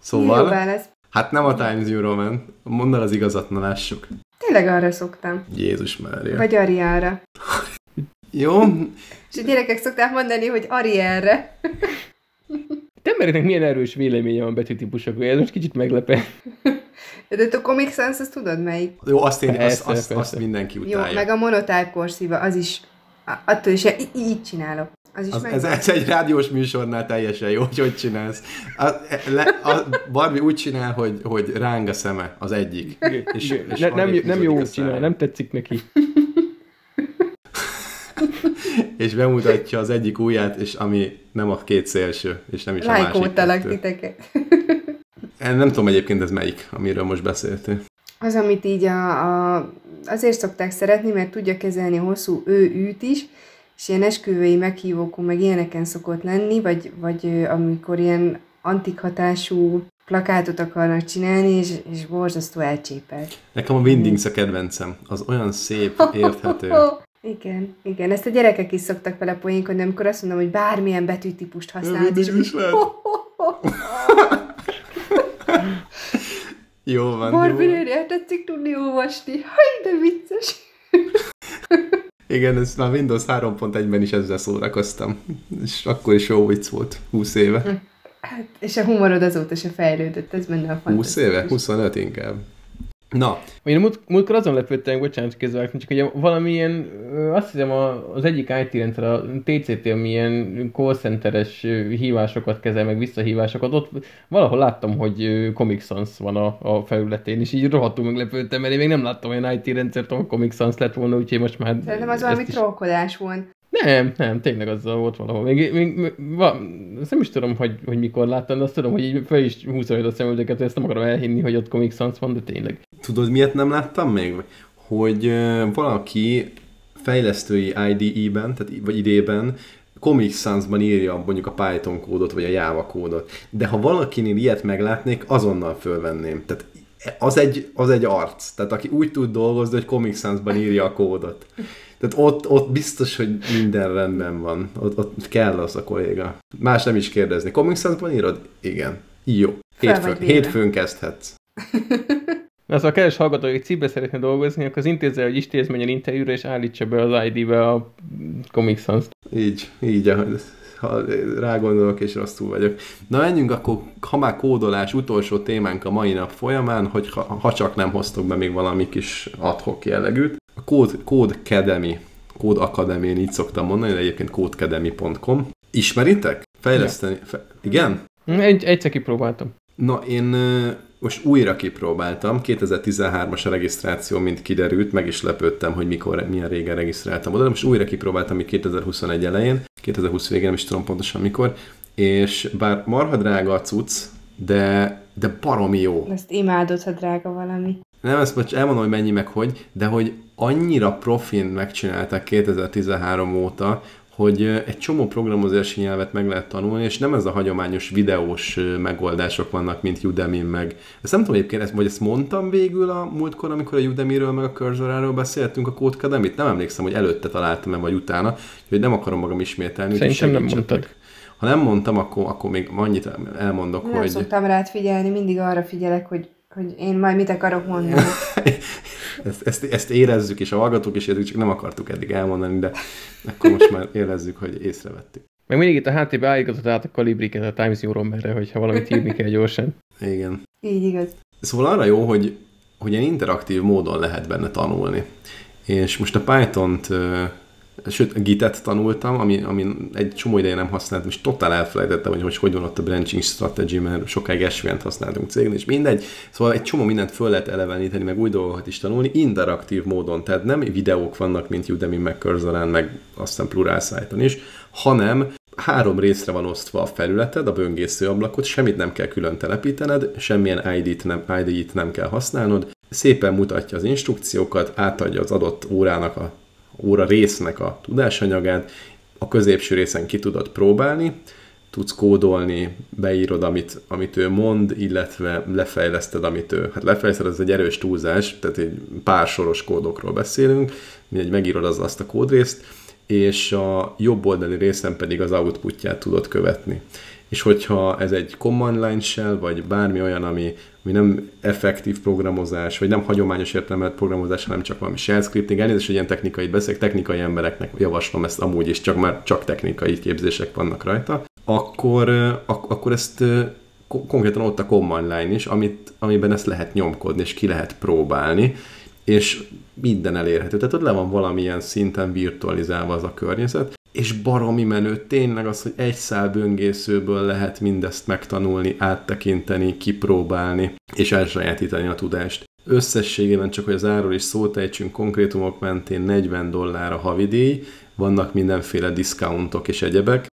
Szóval, Jó válasz. hát nem a Times New Roman. Mondd el az igazat, na lássuk. Tényleg arra szoktam. Jézus Mária. Vagy Ariára. Jó, És a gyerekek szokták mondani, hogy Arielre. Te embereknek milyen erős véleménye van betűtípusokról, ez most kicsit meglepő. De a Comic Sans, azt tudod melyik? jó azt, én, azt, Persze, azt, persze. azt mindenki Jó, utálja. meg a monotype kurszíva, az is, attól is í- így csinálok. Az is Az, ez, ez, egy rádiós műsornál teljesen jó, hogy hogy csinálsz. A, le, a Barbie úgy csinál, hogy, hogy ráng a szeme az egyik. És, és ne, nem, nem jó szája. csinál, nem tetszik neki. És bemutatja az egyik ujját, és ami nem a két szélső, és nem is a másik Lájkódtalak kettő. titeket. Nem tudom egyébként ez melyik, amiről most beszéltél. Az, amit így a, a, azért szokták szeretni, mert tudja kezelni hosszú ő űt is, és ilyen esküvői meghívókon, meg ilyeneken szokott lenni, vagy, vagy amikor ilyen antik hatású plakátot akarnak csinálni, és, és borzasztó elcsépelt. Nekem a Windings a kedvencem. Az olyan szép, érthető. Igen, igen, ezt a gyerekek is szoktak vele poénkodni, amikor azt mondom, hogy bármilyen betűtípust használod. És is lehet. jó van. Barbie tetszik tudni olvasni. Haj, de vicces. Igen, ez már Windows 3.1-ben is ezzel szórakoztam. És akkor is jó vicc volt, 20 éve. Hát, és a humorod azóta se fejlődött, ez benne a 20 éve? 25 inkább. Na. Én múlt, múltkor azon lepődtem, bocsánat, közvel, csak hogy valamilyen, azt hiszem az egyik IT rendszer, a TCT, ami ilyen call centeres hívásokat kezel, meg visszahívásokat, ott valahol láttam, hogy Comic Sans van a, a felületén, és így rohadtul meglepődtem, mert én még nem láttam olyan IT rendszert, ahol Comic Sans lett volna, úgyhogy most már... Szerintem az valami is... trollkodás volt. Nem, nem, tényleg azzal volt valahol. Még, még, még va, azt nem is tudom, hogy, hogy mikor láttam, de azt tudom, hogy így fel is húzom a szemüldeket, ezt nem akarom elhinni, hogy ott Comic Sans van, de tényleg. Tudod, miért nem láttam még? Hogy uh, valaki fejlesztői IDE-ben, tehát, vagy idében Comic Sans-ban írja mondjuk a Python kódot, vagy a Java kódot. De ha valakinél ilyet meglátnék, azonnal fölvenném. Tehát az egy, az egy arc. Tehát aki úgy tud dolgozni, hogy Comic Sans-ban írja a kódot. Tehát ott, ott biztos, hogy minden rendben van. Ott, ott kell az a kolléga. Más nem is kérdezni. Comic Sans-ban írod? Igen. Jó. Hétfőn, hétfőn kezdhetsz. Na, szóval a kedves hallgató, hogy cibe szeretne dolgozni, akkor az intézze, hogy istézmenjen interjúra, és állítsa be az ID-be a Comic Sans-t. Így, így, ha rágondolok, és rosszul vagyok. Na menjünk akkor, ha már kódolás, utolsó témánk a mai nap folyamán, hogy ha, ha csak nem hoztok be még valami kis adhok jellegűt. A Code, Code Academy, Code Academy, én így szoktam mondani, de egyébként codecademy.com. Ismeritek? Fejleszteni? Fe, igen? Egy, egyszer kipróbáltam. Na, én most újra kipróbáltam, 2013-as a regisztráció, mint kiderült, meg is lepődtem, hogy mikor, milyen régen regisztráltam oda, de most újra kipróbáltam, még 2021 elején, 2020 végén, nem is tudom pontosan mikor, és bár marha drága a cucc, de, de baromi jó. Ezt imádod, ha drága valami. Nem, ezt most elmondom, hogy mennyi meg hogy, de hogy annyira profin megcsinálták 2013 óta, hogy egy csomó programozási nyelvet meg lehet tanulni, és nem ez a hagyományos videós megoldások vannak, mint udemy meg. Ezt nem tudom egyébként, ezt, vagy ezt mondtam végül a múltkor, amikor a Udemy-ről meg a Cursoráról beszéltünk a Codecademy-t, nem emlékszem, hogy előtte találtam-e, vagy utána, hogy nem akarom magam ismételni. Szerintem nem mondtad. Ha nem mondtam, akkor, akkor még annyit elmondok, nem hogy... Nem szoktam rád figyelni, mindig arra figyelek, hogy hogy én majd mit akarok mondani. ezt, ezt, ezt érezzük, és a hallgatók is érzik, csak nem akartuk eddig elmondani, de akkor most már érezzük, hogy észrevettük. Meg mindig itt a háttérbe állítgatott át a kalibriket a Times New Roman-re, hogyha valamit írni kell gyorsan. Igen. Így igaz. Szóval arra jó, hogy, hogy ilyen interaktív módon lehet benne tanulni. És most a Python-t sőt, Git-et tanultam, ami, ami egy csomó ideje nem használtam, és totál elfelejtettem, hogy hogy, hogy van ott a branching strategy, mert sokáig svn használtunk cégnél, és mindegy. Szóval egy csomó mindent föl lehet eleveníteni, meg új dolgokat is tanulni, interaktív módon, tehát nem videók vannak, mint Udemy, meg Cursor-en, meg aztán Plural Site-on is, hanem három részre van osztva a felületed, a böngésző ablakot, semmit nem kell külön telepítened, semmilyen ID-t nem, ID-t nem kell használnod, szépen mutatja az instrukciókat, átadja az adott órának a óra résznek a tudásanyagát, a középső részen ki tudod próbálni, tudsz kódolni, beírod, amit, amit ő mond, illetve lefejleszted, amit ő, hát lefejleszted, ez egy erős túlzás, tehát egy pár soros kódokról beszélünk, mindegy, megírod az, azt a kódrészt, és a jobb oldali részen pedig az outputját tudod követni. És hogyha ez egy command line shell, vagy bármi olyan, ami ami nem effektív programozás, vagy nem hagyományos értelmet programozás, hanem csak valami shell scripting. Elnézést, hogy ilyen technikai beszélek, technikai embereknek javaslom ezt amúgy is, csak már csak technikai képzések vannak rajta, akkor, ak- akkor ezt konkrétan ott a command line is, amit, amiben ezt lehet nyomkodni, és ki lehet próbálni, és minden elérhető. Tehát ott le van valamilyen szinten virtualizálva az a környezet, és baromi menő tényleg az, hogy egy szál böngészőből lehet mindezt megtanulni, áttekinteni, kipróbálni, és elsajátítani a tudást. Összességében csak, hogy az áról is szót ejtsünk, konkrétumok mentén 40 dollár a havidíj, vannak mindenféle diszkauntok és egyebek.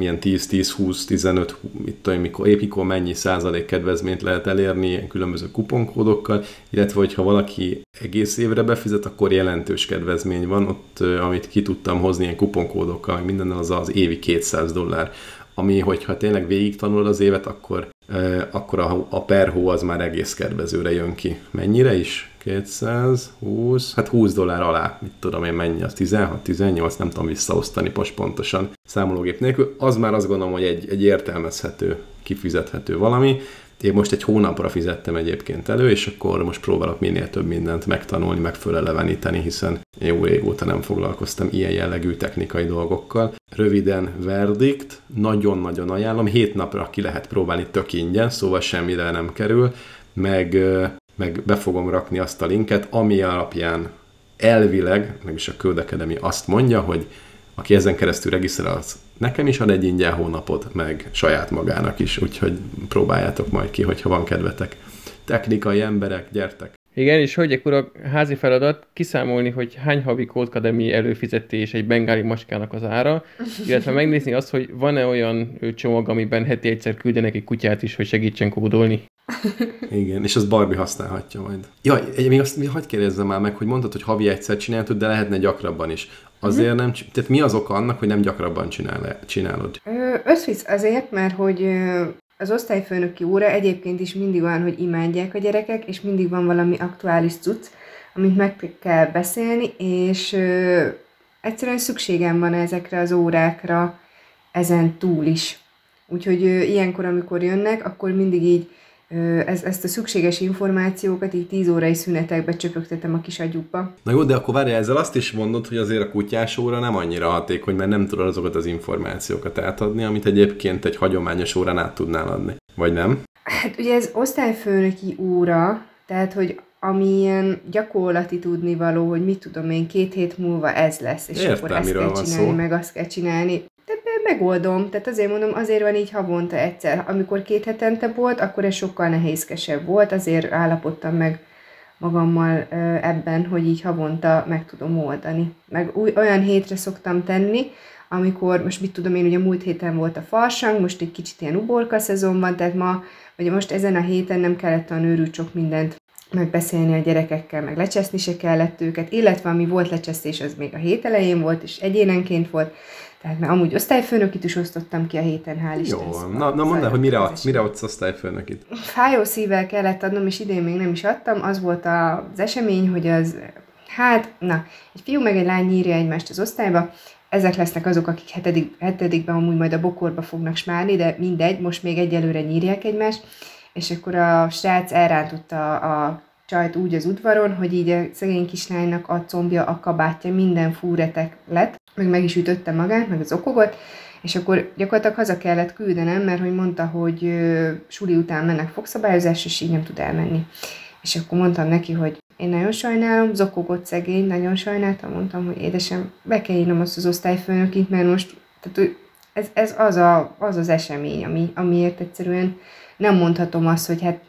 Ilyen 10-10-20-15, mit tudom, mikor, épp mikor mennyi százalék kedvezményt lehet elérni ilyen különböző kuponkódokkal, illetve hogyha valaki egész évre befizet, akkor jelentős kedvezmény van, ott, amit ki tudtam hozni ilyen kuponkódokkal, meg mindennel az az évi 200 dollár. Ami, hogyha tényleg végig tanulod az évet, akkor, akkor a, a per hó az már egész kedvezőre jön ki. Mennyire is? 220, hát 20 dollár alá, mit tudom én mennyi, az 16, 18, nem tudom visszaosztani most pontosan számológép nélkül. Az már azt gondolom, hogy egy, egy értelmezhető, kifizethető valami. Én most egy hónapra fizettem egyébként elő, és akkor most próbálok minél több mindent megtanulni, megföleleveníteni, hiszen jó régóta nem foglalkoztam ilyen jellegű technikai dolgokkal. Röviden verdikt, nagyon-nagyon ajánlom, hét napra ki lehet próbálni tök ingyen, szóval semmire nem kerül, meg, meg be fogom rakni azt a linket, ami alapján elvileg, meg is a Code azt mondja, hogy aki ezen keresztül regisztrál, az nekem is ad egy ingyen hónapot, meg saját magának is, úgyhogy próbáljátok majd ki, hogyha van kedvetek. Technikai emberek, gyertek! Igen, és akkor a házi feladat kiszámolni, hogy hány havi kódkademi előfizetés egy bengáli maskának az ára, illetve megnézni azt, hogy van-e olyan csomag, amiben heti egyszer küldenek egy kutyát is, hogy segítsen kódolni. Igen, és az Barbie használhatja majd. Jaj, még azt hagyd kérdezzem már meg, hogy mondtad, hogy havi egyszer csináltad, de lehetne gyakrabban is. Azért nem, tehát mi az oka annak, hogy nem gyakrabban csinál, csinálod? Összvisz azért, mert hogy az osztályfőnöki óra egyébként is mindig van, hogy imádják a gyerekek, és mindig van valami aktuális cucc, amit meg kell beszélni, és ö, egyszerűen szükségem van ezekre az órákra ezen túl is. Úgyhogy ö, ilyenkor, amikor jönnek, akkor mindig így ez, ezt a szükséges információkat így 10 órai szünetekbe csöpögtetem a kis agyukba. Na jó, de akkor várjál, ezzel azt is mondod, hogy azért a kutyás óra nem annyira hatékony, mert nem tudod azokat az információkat átadni, amit egyébként egy hagyományos órán át tudnál adni. Vagy nem? Hát ugye ez osztályfőnöki óra, tehát hogy ami ilyen gyakorlati tudnivaló, hogy mit tudom én, két hét múlva ez lesz, és Értem, akkor ezt kell csinálni, szó. meg azt kell csinálni megoldom, tehát azért mondom, azért van így havonta egyszer. Amikor két hetente volt, akkor ez sokkal nehézkesebb volt, azért állapodtam meg magammal ebben, hogy így havonta meg tudom oldani. Meg új, olyan hétre szoktam tenni, amikor, most mit tudom én, ugye múlt héten volt a farsang, most egy kicsit ilyen uborka szezonban, tehát ma, vagy most ezen a héten nem kellett a őrült sok mindent megbeszélni a gyerekekkel, meg lecseszni se kellett őket, illetve ami volt lecsesztés, az még a hét elején volt, és egyénenként volt, tehát mert amúgy osztályfőnökit is osztottam ki a héten, hál' Isten. Jó, szóval na, na mondd hogy mire, adsz, mire adsz osztályfőnökit? Fájó szívvel kellett adnom, és idén még nem is adtam. Az volt az esemény, hogy az, hát, na, egy fiú meg egy lány nyírja egymást az osztályba, ezek lesznek azok, akik hetedik, hetedikben amúgy majd a bokorba fognak smálni, de mindegy, most még egyelőre nyírják egymást, és akkor a srác elrántotta a csajt úgy az udvaron, hogy így a szegény kislánynak a combja, a kabátja, minden fúretek lett, meg meg is ütötte magát, meg az okogot, és akkor gyakorlatilag haza kellett küldenem, mert hogy mondta, hogy ö, suli után mennek fogszabályozás, és így nem tud elmenni. És akkor mondtam neki, hogy én nagyon sajnálom, zokogott szegény, nagyon sajnáltam, mondtam, hogy édesem, be kell írnom azt az osztályfőnökit, mert most tehát, ez, ez az, a, az az esemény, ami, amiért egyszerűen nem mondhatom azt, hogy hát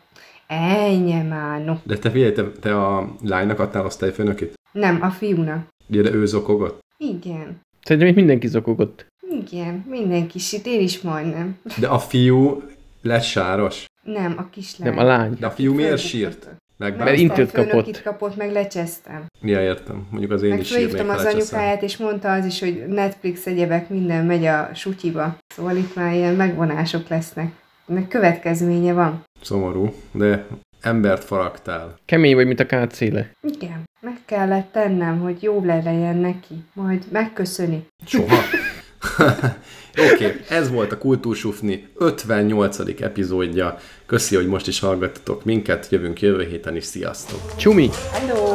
ennyi már, no. De te figyelj, te, te a lánynak adtál osztályfőnökit? Nem, a fiúnak. Ja, de ő zokogott? Igen. Szerintem itt mindenki zokogott. Igen, mindenki sit, én is majdnem. De a fiú lett sáros? Nem, a kislány. Nem, a lány. De a fiú miért sírt? Meg Mert intőt kapott. Itt kapott, meg lecsesztem. Ja, értem. Mondjuk az én meg is sírnék, az anyukáját, és mondta az is, hogy Netflix egyebek minden megy a sutyiba. Szóval itt már ilyen megvonások lesznek. Meg következménye van. Szomorú, de embert faragtál. Kemény vagy, mint a kácéle. Igen, meg kellett tennem, hogy jó legyen neki, majd megköszöni. Soha. Oké, okay, ez volt a Kultúrsufni 58. epizódja. Köszi, hogy most is hallgattatok minket, jövünk jövő héten is, sziasztok! Csumi! Hello!